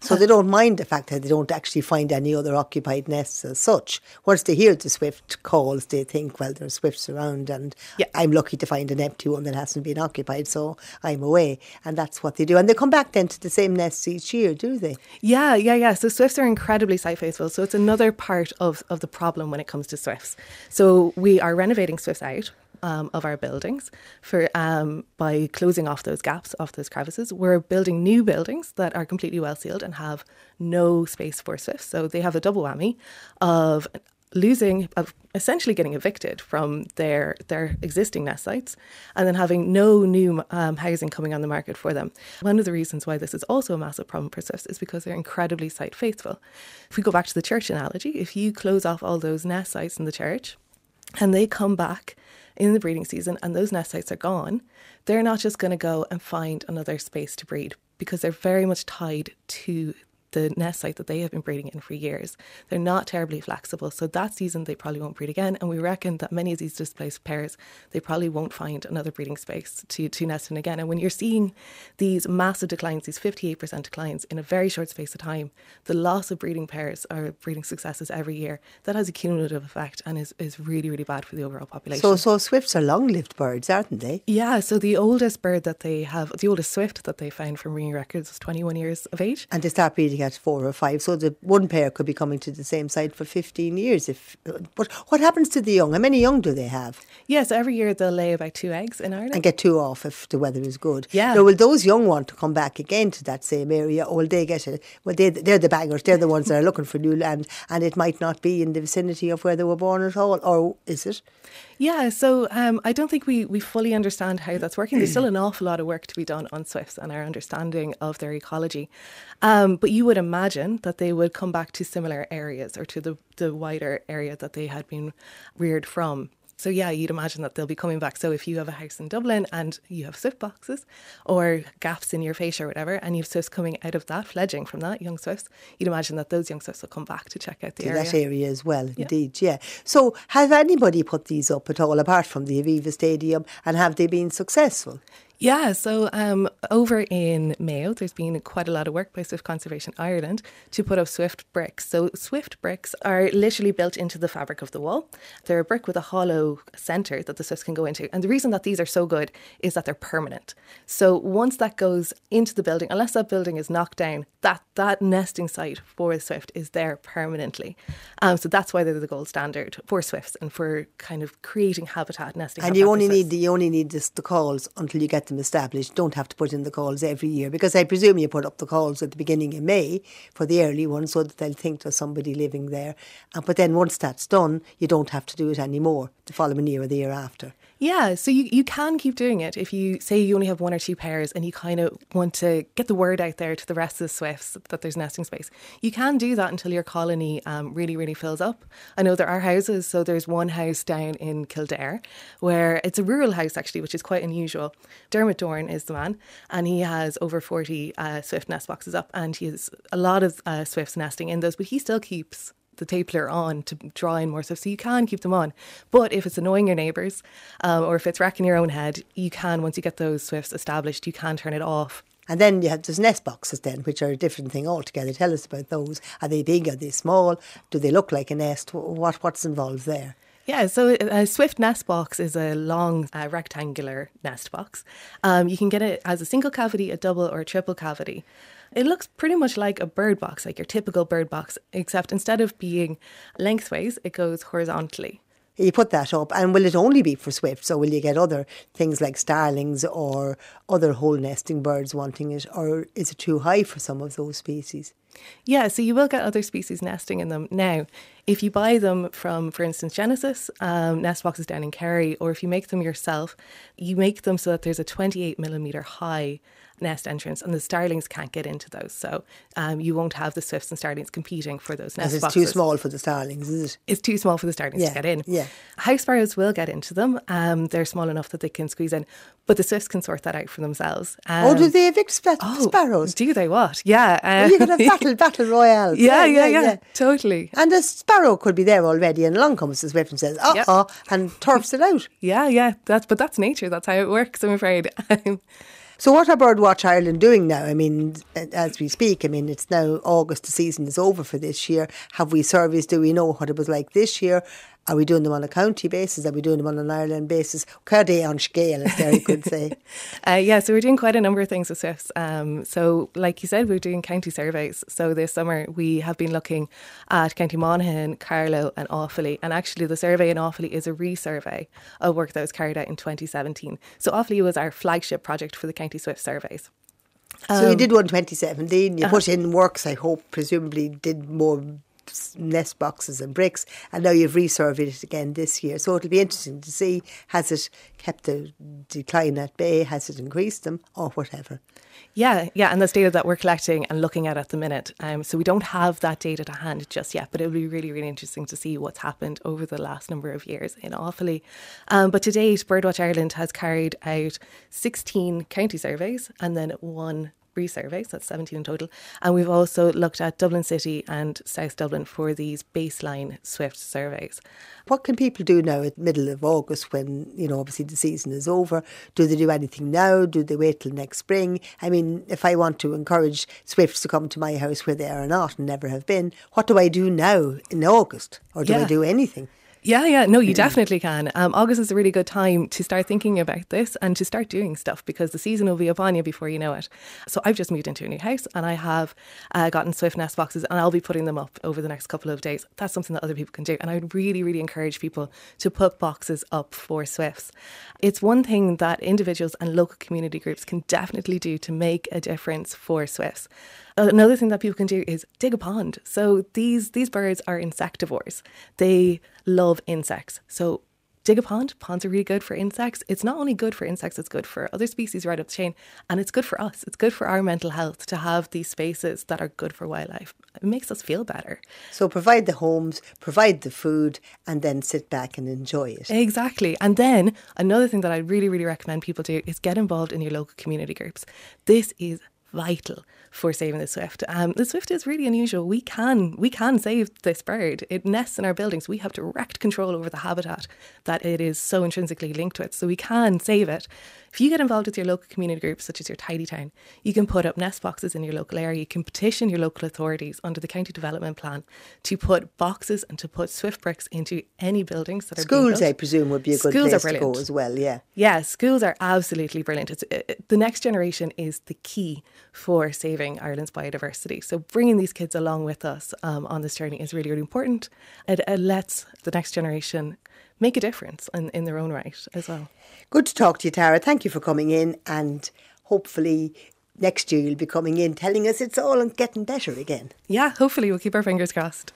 Speaker 6: So they don't mind the fact that they don't actually find any other occupied nests as such. Once they hear the swift calls, they think, well, there's swifts around, and
Speaker 5: Yeah.
Speaker 6: I'm lucky to find an empty one that hasn't been occupied, so I'm away. And that's what they do. And they come back then to the same nests each year, do they?
Speaker 5: Yeah, yeah, yeah. So swifts are incredibly site faithful. So it's another part of, of the problem when it comes to swifts. So we are renovating swifts out um, of our buildings for um, by closing off those gaps, off those crevices. We're building new buildings that are completely well sealed and have no space for swifts. So they have a double whammy of losing of essentially getting evicted from their their existing nest sites and then having no new um, housing coming on the market for them. One of the reasons why this is also a massive problem for swifts is because they're incredibly site faithful. If we go back to the church analogy, if you close off all those nest sites in the church and they come back in the breeding season and those nest sites are gone, they're not just going to go and find another space to breed because they're very much tied to the nest site that they have been breeding in for years. They're not terribly flexible. So that season they probably won't breed again. And we reckon that many of these displaced pairs, they probably won't find another breeding space to, to nest in again. And when you're seeing these massive declines, these 58% declines in a very short space of time, the loss of breeding pairs or breeding successes every year, that has a cumulative effect and is, is really, really bad for the overall population.
Speaker 6: So, so swifts are long-lived birds, aren't they?
Speaker 5: yeah, so the oldest bird that they have, the oldest swift that they found from breeding records is 21 years of age.
Speaker 6: And they start breeding at four or five. So the one pair could be coming to the same site for 15 years. If But what happens to the young? How many young do they have?
Speaker 5: Yes, every year they'll lay about two eggs in Ireland.
Speaker 6: And get two off if the weather is good.
Speaker 5: Yeah.
Speaker 6: Now, will those young want to come back again to that same area, or will they get a? Well, they they're the bangers. They're the ones that are looking for new land, and it might not be in the vicinity of where they were born at all, or is it?
Speaker 5: Yeah, so um, I don't think we, we fully understand how that's working. There's still an awful lot of work to be done on swifts and our understanding of their ecology. Um, but you would imagine that they would come back to similar areas or to the, the wider area that they had been reared from. So yeah, you'd imagine that they'll be coming back. So if you have a house in Dublin and you have swift boxes or gaps in your fascia or whatever, and you have swifts coming out of that, fledging from that, young swifts, you'd imagine that those young swifts will come back to check out the
Speaker 6: to
Speaker 5: area.
Speaker 6: that area as well, indeed, yeah. So, have anybody put these up at all, apart from the Aviva Stadium, and have they been successful?
Speaker 5: Yeah, so um, over in Mayo, there's been quite a lot of work by Swift Conservation Ireland to put up Swift bricks. So, Swift bricks are literally built into the fabric of the wall. They're a brick with a hollow centre that the Swifts can go into. And the reason that these are so good is that they're permanent. So, once that goes into the building, unless that building is knocked down, that, that nesting site for the Swift is there permanently. Um, so, that's why they're the gold standard for Swifts and for kind of creating habitat nesting.
Speaker 6: And
Speaker 5: habitat
Speaker 6: you only need you only need this, the calls until you get established. Don't have to put in the calls every year because I presume you put up the calls at the beginning of May for the early ones so that they'll think there's somebody living there. And but then once that's done, you don't have to do it anymore the following year or the year after.
Speaker 5: Yeah, so you, you can keep doing it if you say you only have one or two pairs and you kind of want to get the word out there to the rest of the swifts that there's nesting space. You can do that until your colony um, really, really fills up. I know there are houses, so there's one house down in Kildare where it's a rural house actually, which is quite unusual. Dermot Dorn is the man, and he has over 40 uh, swift nest boxes up, and he has a lot of uh, swifts nesting in those, but he still keeps the tapler on to draw in more stuff. So you can keep them on. But if it's annoying your neighbours um, or if it's wrecking your own head, you can, once you get those swifts established, you can turn it off.
Speaker 6: And then you have those nest boxes then, which are a different thing altogether. Tell us about those. Are they big? Are they small? Do they look like a nest? What what's involved there?
Speaker 5: Yeah, so a Swift nest box is a long uh, rectangular nest box. Um, you can get it as a single cavity, a double, or a triple cavity. It looks pretty much like a bird box, like your typical bird box, except instead of being lengthways, it goes horizontally.
Speaker 6: You put that up, and will it only be for swifts, or will you get other things like starlings or other hole nesting birds wanting it, or is it too high for some of those species?
Speaker 5: Yeah, so you will get other species nesting in them. Now, if you buy them from, for instance, Genesis, um, nest boxes down in Kerry, or if you make them yourself, you make them so that there's a 28 millimetre high nest entrance and the starlings can't get into those. So um, you won't have the swifts and starlings competing for those nest
Speaker 6: it's
Speaker 5: boxes.
Speaker 6: too small for the starlings, is it?
Speaker 5: It's too small for the starlings
Speaker 6: Yeah,
Speaker 5: to get in.
Speaker 6: yeah.
Speaker 5: House sparrows will get into them. Um, they're small enough that they can squeeze in, but the swifts can sort that out for themselves. Um,
Speaker 6: oh, do they evict spa-
Speaker 5: oh,
Speaker 6: sparrows?
Speaker 5: Do they what? Yeah.
Speaker 6: Well,
Speaker 5: Um,
Speaker 6: you could have battle, battle royale.
Speaker 5: yeah, yeah, yeah, totally.
Speaker 6: And the sparrow could be there already, and along comes the swift and says, "Uh
Speaker 5: Yep.
Speaker 6: oh," and turfs it out.
Speaker 5: Yeah, yeah. That's but that's nature. That's how it works. I'm afraid.
Speaker 6: So, what are Birdwatch Ireland doing now? I mean, as we speak, I mean, it's now August, the season is over for this year. Have we surveys? Do we know what it was like this year? Are we doing them on a county basis? Are we doing them on an Ireland basis? Cade on scale, as Derry could say.
Speaker 5: Uh, yeah, so we're doing quite a number of things with Swifts. Um, so, like you said, we're doing county surveys. So this summer we have been looking at County Monaghan, Carlow, and Offaly. And actually, the survey in Offaly is a resurvey of work that was carried out in 2017. So Offaly was our flagship project for the county Swift surveys.
Speaker 6: so, you did one 2017, you put in works, I hope, presumably did more s- nest boxes and bricks, and now you've resurveyed it again this year. So, it'll be interesting to see has it kept the decline at bay, has it increased them, or whatever.
Speaker 5: Yeah, yeah, and that's data that we're collecting and looking at at the minute. Um, so we don't have that data to hand just yet, but it'll be really, really interesting to see what's happened over the last number of years in Offaly. Um, but to date, Birdwatch Ireland has carried out 16 county surveys and then one resurveys, that's 17 in total. And we've also looked at Dublin City and South Dublin for these baseline Swift surveys.
Speaker 6: What can people do now at middle of August when, you know, obviously the season is over? Do they do anything now? Do they wait till next spring? I mean, if I want to encourage Swifts to come to my house where they are not and never have been, what do I do now in August? Or do I do anything?
Speaker 5: Yeah, yeah, no, you definitely can. Um, August is a really good time to start thinking about this and to start doing stuff because the season will be upon you before you know it. So I've just moved into a new house and I have uh, gotten Swift Nest boxes and I'll be putting them up over the next couple of days. That's something that other people can do. And I would really, really encourage people to put boxes up for Swifts. It's one thing that individuals and local community groups can definitely do to make a difference for Swifts. Another thing that people can do is dig a pond. So these these birds are insectivores. They love insects. So dig a pond. Ponds are really good for insects. It's not only good for insects, it's good for other species right up the chain. And it's good for us. It's good for our mental health to have these spaces that are good for wildlife. It makes us feel better.
Speaker 6: So provide the homes, provide the food, and then sit back and enjoy it.
Speaker 5: Exactly. And then another thing that I really, really recommend people do is get involved in your local community groups. This is vital for saving the swift. Um, the swift is really unusual. We can we can save this bird. It nests in our buildings. We have direct control over the habitat that it is so intrinsically linked with. So we can save it. If you get involved with your local community groups, such as your tidy town, you can put up nest boxes in your local area. You can petition your local authorities under the county development plan to put boxes and to put swift bricks into any buildings that are
Speaker 6: Schools, I presume, would be a good
Speaker 5: Schools are
Speaker 6: place to go as well. Yeah.
Speaker 5: Yeah, schools are absolutely brilliant. It's, it, it- the next generation is the key for saving Ireland's biodiversity. So bringing these kids along with us um, on this journey is really, really important. It, it lets the next generation make a difference in, in their own right as well.
Speaker 6: Good to talk to you, Tara. Thank you for coming in, and hopefully next year you'll be coming in telling us it's all getting better again.
Speaker 5: Yeah, hopefully we'll keep our fingers crossed.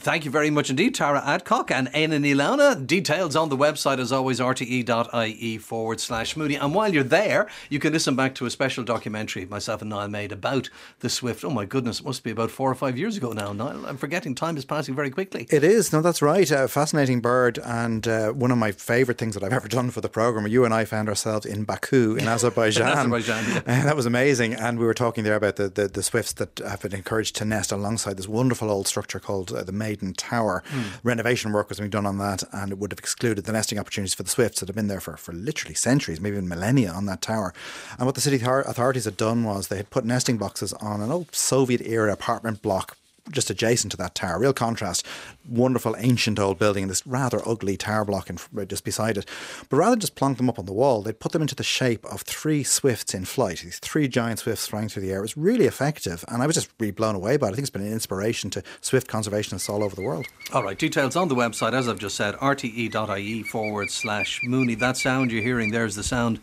Speaker 1: Thank you very much indeed, Tara Adcock and Éanna Ní Lamhna. Details on the website, as always, rte.ie forward slash Mooney. And while you're there, you can listen back to a special documentary myself and Niall made about the Swift. Oh my goodness, it must be about four or five years ago now, Niall. I'm forgetting time is passing very quickly.
Speaker 4: It is. No, that's right. A fascinating bird, and uh, one of my favourite things that I've ever done for the program. You and I found ourselves in Baku, in Azerbaijan.
Speaker 1: Azerbaijan, yeah.
Speaker 4: Uh, that was amazing, and we were talking there about the, the, the swifts that have been encouraged to nest alongside this wonderful old structure called uh, the Maiden Tower. Hmm. Renovation work was being done on that, and it would have excluded the nesting opportunities for the swifts that have been there for, for literally centuries, maybe even millennia on that tower. And what the city author- authorities had done was they had put nesting boxes on an old Soviet era apartment block just adjacent to that tower. Real contrast. Wonderful ancient old building and this rather ugly tower block in, just beside it. But rather than just plonk them up on the wall, they put them into the shape of three swifts in flight. These three giant swifts flying through the air. It was really effective, and I was just really blown away by it. I think it's been an inspiration to swift conservationists all over the world.
Speaker 1: All right, details on the website, as I've just said, rte.ie forward slash Mooney. That sound you're hearing there is the sound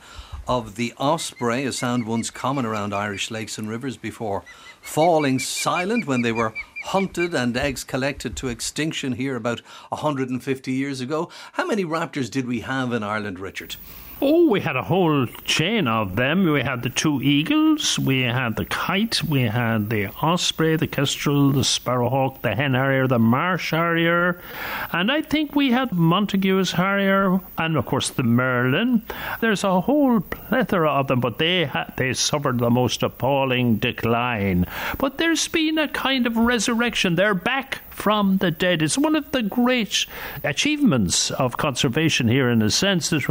Speaker 1: of the osprey, a sound once common around Irish lakes and rivers before falling silent when they were hunted and eggs collected to extinction here about 150 years ago. How many raptors did we have in Ireland, Richard?
Speaker 2: Oh, we had a whole chain of them. We had the two eagles, we had the kite, we had the osprey, the kestrel, the sparrowhawk, the hen harrier, the marsh harrier, and I think we had Montagu's harrier, and of course the merlin. There's a whole plethora of them, but they ha- they suffered the most appalling decline. But there's been a kind of resurrection. They're back from the dead. It's one of the great achievements of conservation here, in a sense that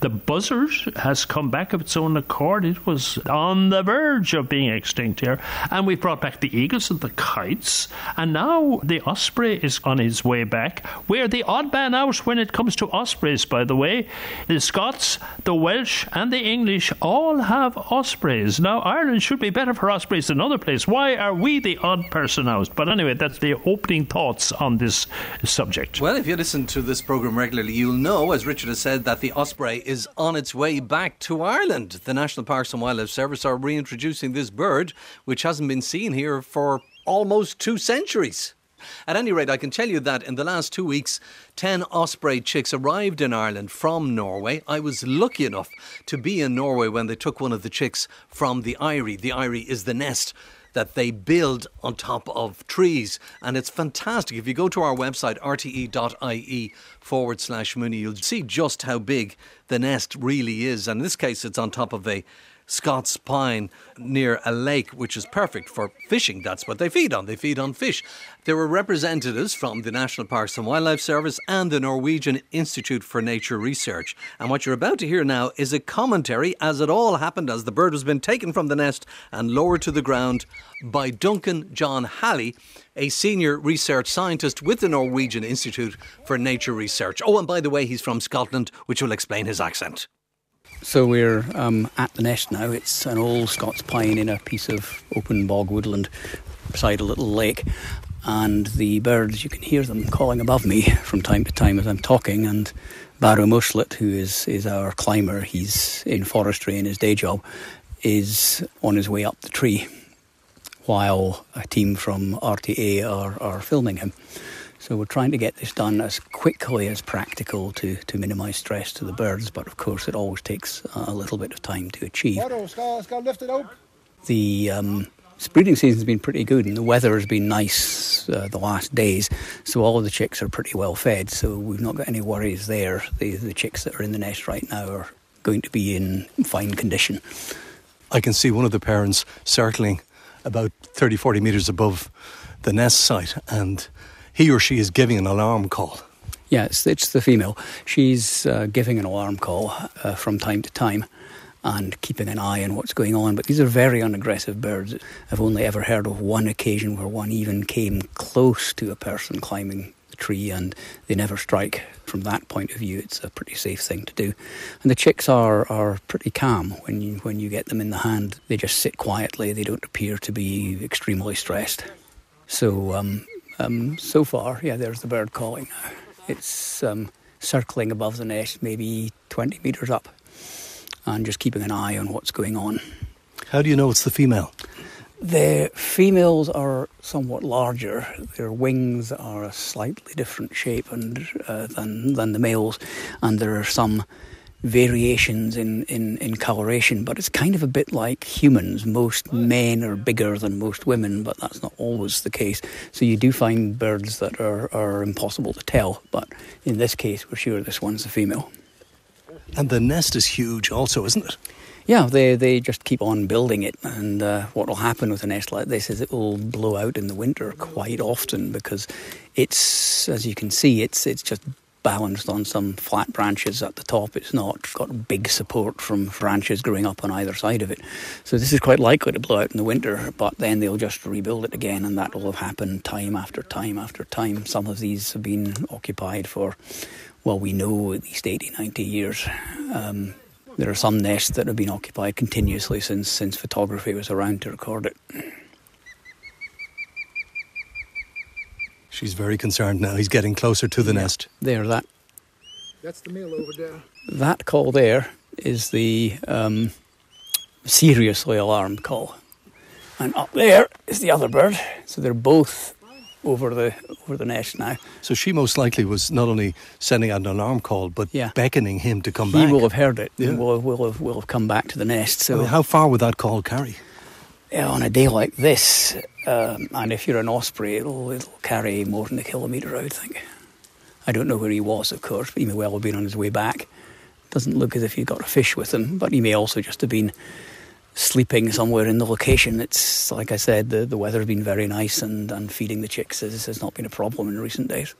Speaker 2: the buzzard has come back of its own accord. It was on the verge of being extinct here, and we've brought back the eagles and the kites, and now the osprey is on his way back. We're the odd man out when it comes to ospreys, by the way. The Scots, the Welsh, and the English all have ospreys. Now, Ireland should be better for ospreys than other places. Why are we the odd person out? But anyway, that's the opening thoughts on this subject.
Speaker 1: Well, if you listen to this programme regularly, you'll know, as Richard has said, that the osprey is on its way back to Ireland. The National Parks and Wildlife Service are reintroducing this bird, which hasn't been seen here for almost two centuries. At any rate, I can tell you that in the last two weeks, 10 osprey chicks arrived in Ireland from Norway. I was lucky enough to be in Norway when they took one of the chicks from the eyrie. The eyrie is the nest that they build on top of trees. And it's fantastic. If you go to our website, rte.ie forward slash Mooney, you'll see just how big the nest really is. And in this case, it's on top of a Scots pine near a lake, which is perfect for fishing. That's what they feed on. They feed on fish. There were representatives from the National Parks and Wildlife Service and the Norwegian Institute for Nature Research. And what you're about to hear now is a commentary as it all happened as the bird was been taken from the nest and lowered to the ground by Duncan John Halley, a senior research scientist with the Norwegian Institute for Nature Research. Oh, and by the way, he's from Scotland, which will explain his accent.
Speaker 7: So we're um, at the nest now. It's an old Scots pine in a piece of open bog woodland beside a little lake. And the birds, you can hear them calling above me from time to time as I'm talking. And Barrow Mushlet, who is, is our climber, he's in forestry in his day job, is on his way up the tree while a team from RTÉ are, are filming him. So we're trying to get this done as quickly as practical to, to minimise stress to the birds, but of course it always takes a little bit of time to achieve. The um, breeding season's been pretty good and the weather has been nice uh, the last days, so all of the chicks are pretty well fed, so we've not got any worries there. The, the chicks that are in the nest right now are going to be in fine condition.
Speaker 1: I can see one of the parents circling about 30, 40 metres above the nest site and he or she is giving an alarm call.
Speaker 7: It's, it's the female. She's uh, giving an alarm call uh, from time to time and keeping an eye on what's going on. But these are very unaggressive birds. I've only ever heard of one occasion where one even came close to a person climbing the tree and they never strike. From that point of view, it's a pretty safe thing to do. And the chicks are, are pretty calm when you, when you get them in the hand. They just sit quietly, they don't appear to be extremely stressed. So, um, um, so far, yeah, there's the bird calling now. It's um, circling above the nest, maybe 20 metres up and just keeping an eye on what's going on.
Speaker 1: How do you know it's the female?
Speaker 7: The females are somewhat larger. Their wings are a slightly different shape and, uh, than, than the males, and there are some variations in, in, in coloration, but it's kind of a bit like humans. Most men are bigger than most women, but that's not always the case. So you do find birds that are, are impossible to tell, but in this case, we're sure this one's a female.
Speaker 1: And the nest is huge, also, isn't it?
Speaker 7: Yeah, they, they just keep on building it. And uh, what will happen with a nest like this is it will blow out in the winter quite often because it's, as you can see, it's it's just balanced on some flat branches at the top. It's not got big support from branches growing up on either side of it. So this is quite likely to blow out in the winter, but then they'll just rebuild it again, and that will have happened time after time after time. Some of these have been occupied for well, we know at least 80, 90 years. Um, there are some nests that have been occupied continuously since since photography was around to record it.
Speaker 1: She's very concerned now. He's getting closer to the
Speaker 7: yeah.
Speaker 1: nest.
Speaker 7: There, that.
Speaker 8: That's the male over there.
Speaker 7: That call there is the um, seriously alarmed call, and up there is the other bird. So they're both over the over the nest now.
Speaker 1: So she most likely was not only sending out an alarm call, but
Speaker 7: Yeah.
Speaker 1: beckoning him to come
Speaker 7: He
Speaker 1: back.
Speaker 7: He will have heard it.
Speaker 1: Yeah.
Speaker 7: and will, will, have, will have come back to the nest.
Speaker 1: I
Speaker 7: So
Speaker 1: mean, how far would that call carry?
Speaker 7: On a day like this, um, and if you're an osprey, it'll, it'll carry more than a kilometre, I would think. I don't know where he was, of course, but he may well have been on his way back. Doesn't look as if he'd got a fish with him, but he may also just have been sleeping somewhere in the location. It's like I said, the, the weather's been very nice, and, and feeding the chicks has, has not been a problem in recent days.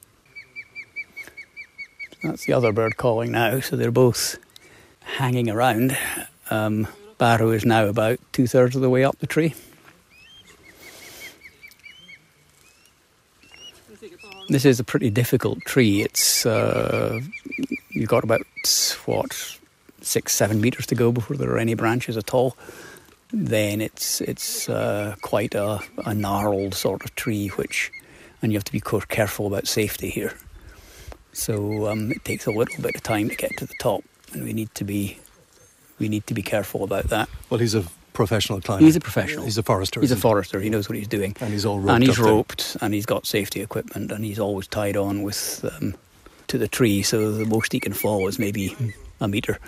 Speaker 7: That's the other bird calling now, so they're both hanging around. Um, Barrow is now about two thirds of the way up the tree. This is a pretty difficult tree. It's uh, you've got about what six, seven meters to go before there are any branches at all. Then it's it's uh, quite a, a gnarled sort of tree, which and you have to be careful about safety here. So um, it takes a little bit of time to get to the top, and we need to be we need to be careful about that.
Speaker 1: Well, he's a professional climber.
Speaker 7: He's a professional.
Speaker 1: He's a forester.
Speaker 7: He's a forester. He knows what he's doing.
Speaker 1: And he's all roped
Speaker 7: and he's
Speaker 1: up there.
Speaker 7: roped, and he's got safety equipment, and he's always tied on with um, to the tree. So the most he can fall is maybe a meter.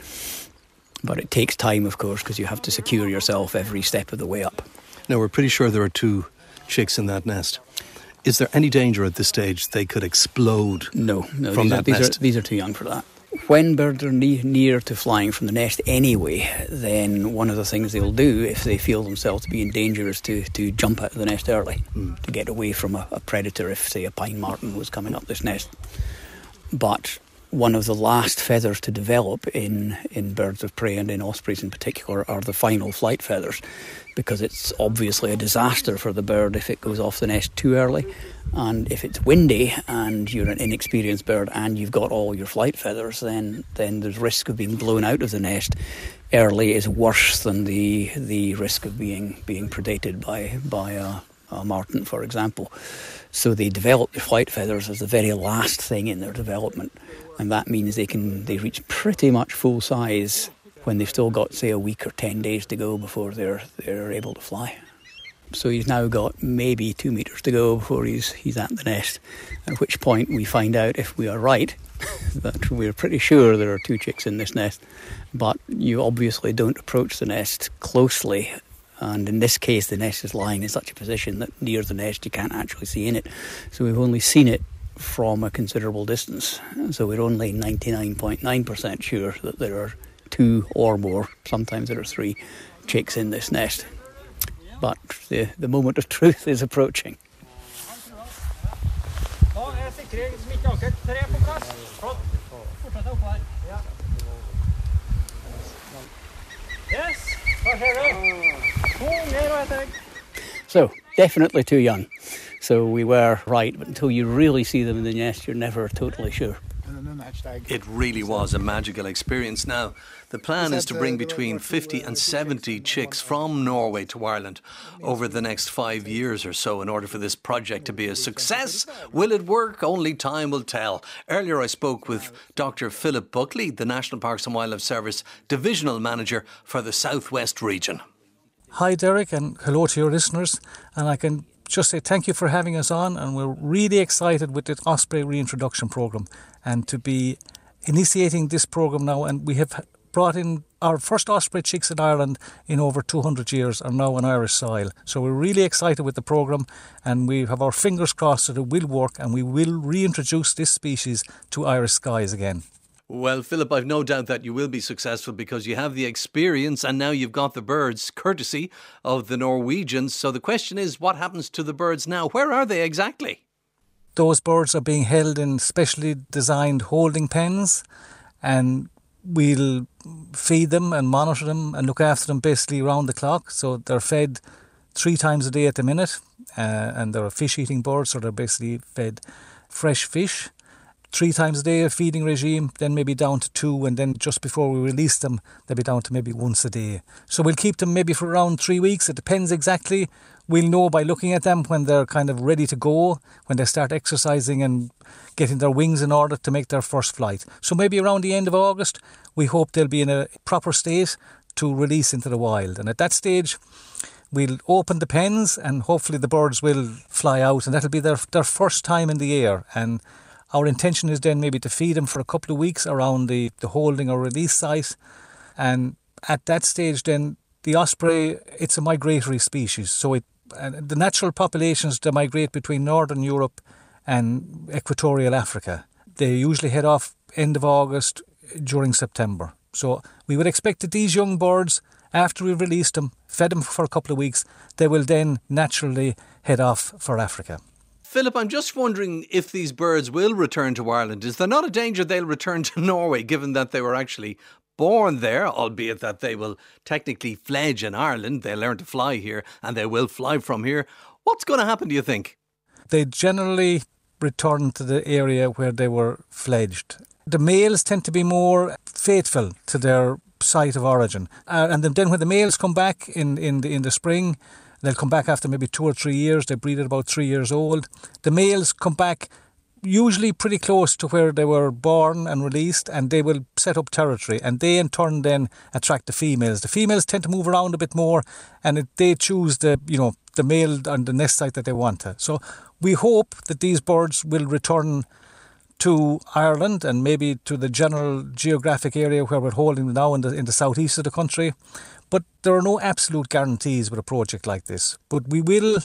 Speaker 7: But it takes time, of course, because you have to secure yourself every step of the way up.
Speaker 1: Now, we're pretty sure there are two chicks in that nest. Is there any danger at this stage they could explode?
Speaker 7: No, no,
Speaker 1: From
Speaker 7: these, are,
Speaker 1: that
Speaker 7: these,
Speaker 1: nest.
Speaker 7: are, these are too young for that. When birds are ne- near to flying from the nest anyway, then one of the things they'll do if they feel themselves to be in danger is to, to jump out of the nest early hmm. to get away from a, a predator if, say, a pine marten was coming up this nest. But one of the last feathers to develop in, in birds of prey and in ospreys in particular are the final flight feathers because it's obviously a disaster for the bird if it goes off the nest too early. And if it's windy and you're an inexperienced bird and you've got all your flight feathers, then, then there's risk of being blown out of the nest early is worse than the the risk of being being predated by by a, a marten, for example. So they develop their flight feathers as the very last thing in their development, and that means they can they reach pretty much full size when they've still got say a week or ten days to go before they're they're able to fly. So he's now got maybe two meters to go before he's he's at the nest. At which point we find out if we are right that we're pretty sure there are two chicks in this nest, but you obviously don't approach the nest closely. And in this case, the nest is lying in such a position that near the nest you can't actually see in it. So we've only seen it from a considerable distance. So we're only 99.9% sure that there are two or more, sometimes there are three, chicks in this nest. But the, the moment of truth is approaching. Yes, so, definitely too young. So we were right, but until you really see them in the nest, you're never totally sure.
Speaker 1: It really was a magical experience. Now, the plan is to bring between 50 and 70 chicks from Norway to Ireland over the next five years or so in order for this project to be a success. Will it work? Only time will tell. Earlier, I spoke with Dr. Philip Buckley, the National Parks and Wildlife Service Divisional Manager for the Southwest region.
Speaker 9: Hi, Derek, and hello to your listeners. And I can just say thank you for having us on, and we're really excited with the Osprey reintroduction program and to be initiating this program now. And we have brought in our first osprey chicks in Ireland in over 200 years are now on Irish soil. So we're really excited with the program, and we have our fingers crossed that it will work and we will reintroduce this species to Irish skies again.
Speaker 1: Well, Philip, I've no doubt that you will be successful because you have the experience and now you've got the birds, courtesy of the Norwegians. So the question is, what happens to the birds now? Where are they exactly?
Speaker 9: Those birds are being held in specially designed holding pens, and we'll feed them and monitor them and look after them basically around the clock. So they're fed three times a day at the minute, uh, and they're a fish eating bird, so they're basically fed fresh fish three times a day a feeding regime, then maybe down to two, and then just before we release them, they'll be down to maybe once a day. So we'll keep them maybe for around three weeks. It depends exactly. We'll know by looking at them when they're kind of ready to go, when they start exercising and getting their wings in order to make their first flight. So maybe around the end of August, we hope they'll be in a proper state to release into the wild. And at that stage, we'll open the pens and hopefully the birds will fly out and that'll be their, their first time in the air. And our intention is then maybe to feed them for a couple of weeks around the, the holding or release site. And at that stage, then the osprey, it's a migratory species. So it, Uh, the natural populations, they migrate between Northern Europe and equatorial Africa. They usually head off end of August during September. So we would expect that these young birds, after we've released them, fed them for a couple of weeks, they will then naturally head off for Africa.
Speaker 1: Philip, I'm just wondering if these birds will return to Ireland. Is there not a danger they'll return to Norway, given that they were actually born there, albeit that they will technically fledge in Ireland? They learn to fly here and they will fly from here. What's going to happen, do you think?
Speaker 9: They generally return to the area where they were fledged. The males tend to be more faithful to their site of origin. Uh, and then when the males come back in, in, the, in the spring, They'll come back after maybe two or three years. They breed at about three years old. The males come back usually pretty close to where they were born and released, and they will set up territory, and they in turn then attract the females. The females tend to move around a bit more, and it, they choose the you know the male on the nest site that they want to. So we hope that these birds will return to Ireland and maybe to the general geographic area where we're holding them now in the in the southeast of the country. But there are no absolute guarantees with a project like this. But we will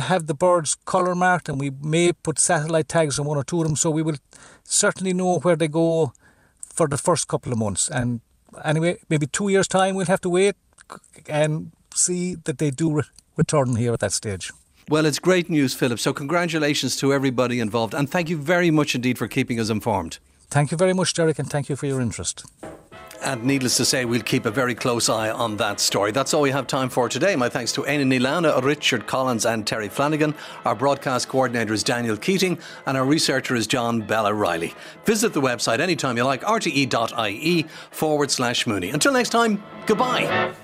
Speaker 9: have the birds colour marked and we may put satellite tags on one or two of them so we will certainly know where they go for the first couple of months. And anyway, maybe two years' time we'll have to wait and see that they do re- return here at that stage.
Speaker 1: Well, it's great news, Philip. So, congratulations to everybody involved, and thank you very much indeed for keeping us informed.
Speaker 9: Thank you very much, Derek, and thank you for your interest.
Speaker 1: And needless to say, we'll keep a very close eye on that story. That's all we have time for today. My thanks to Éanna Ní Lamhna, Richard Collins, and Terry Flanagan. Our broadcast coordinator is Daniel Keating, and our researcher is John Bella Riley. Visit the website anytime you like, rte.ie forward slash Mooney. Until next time, goodbye.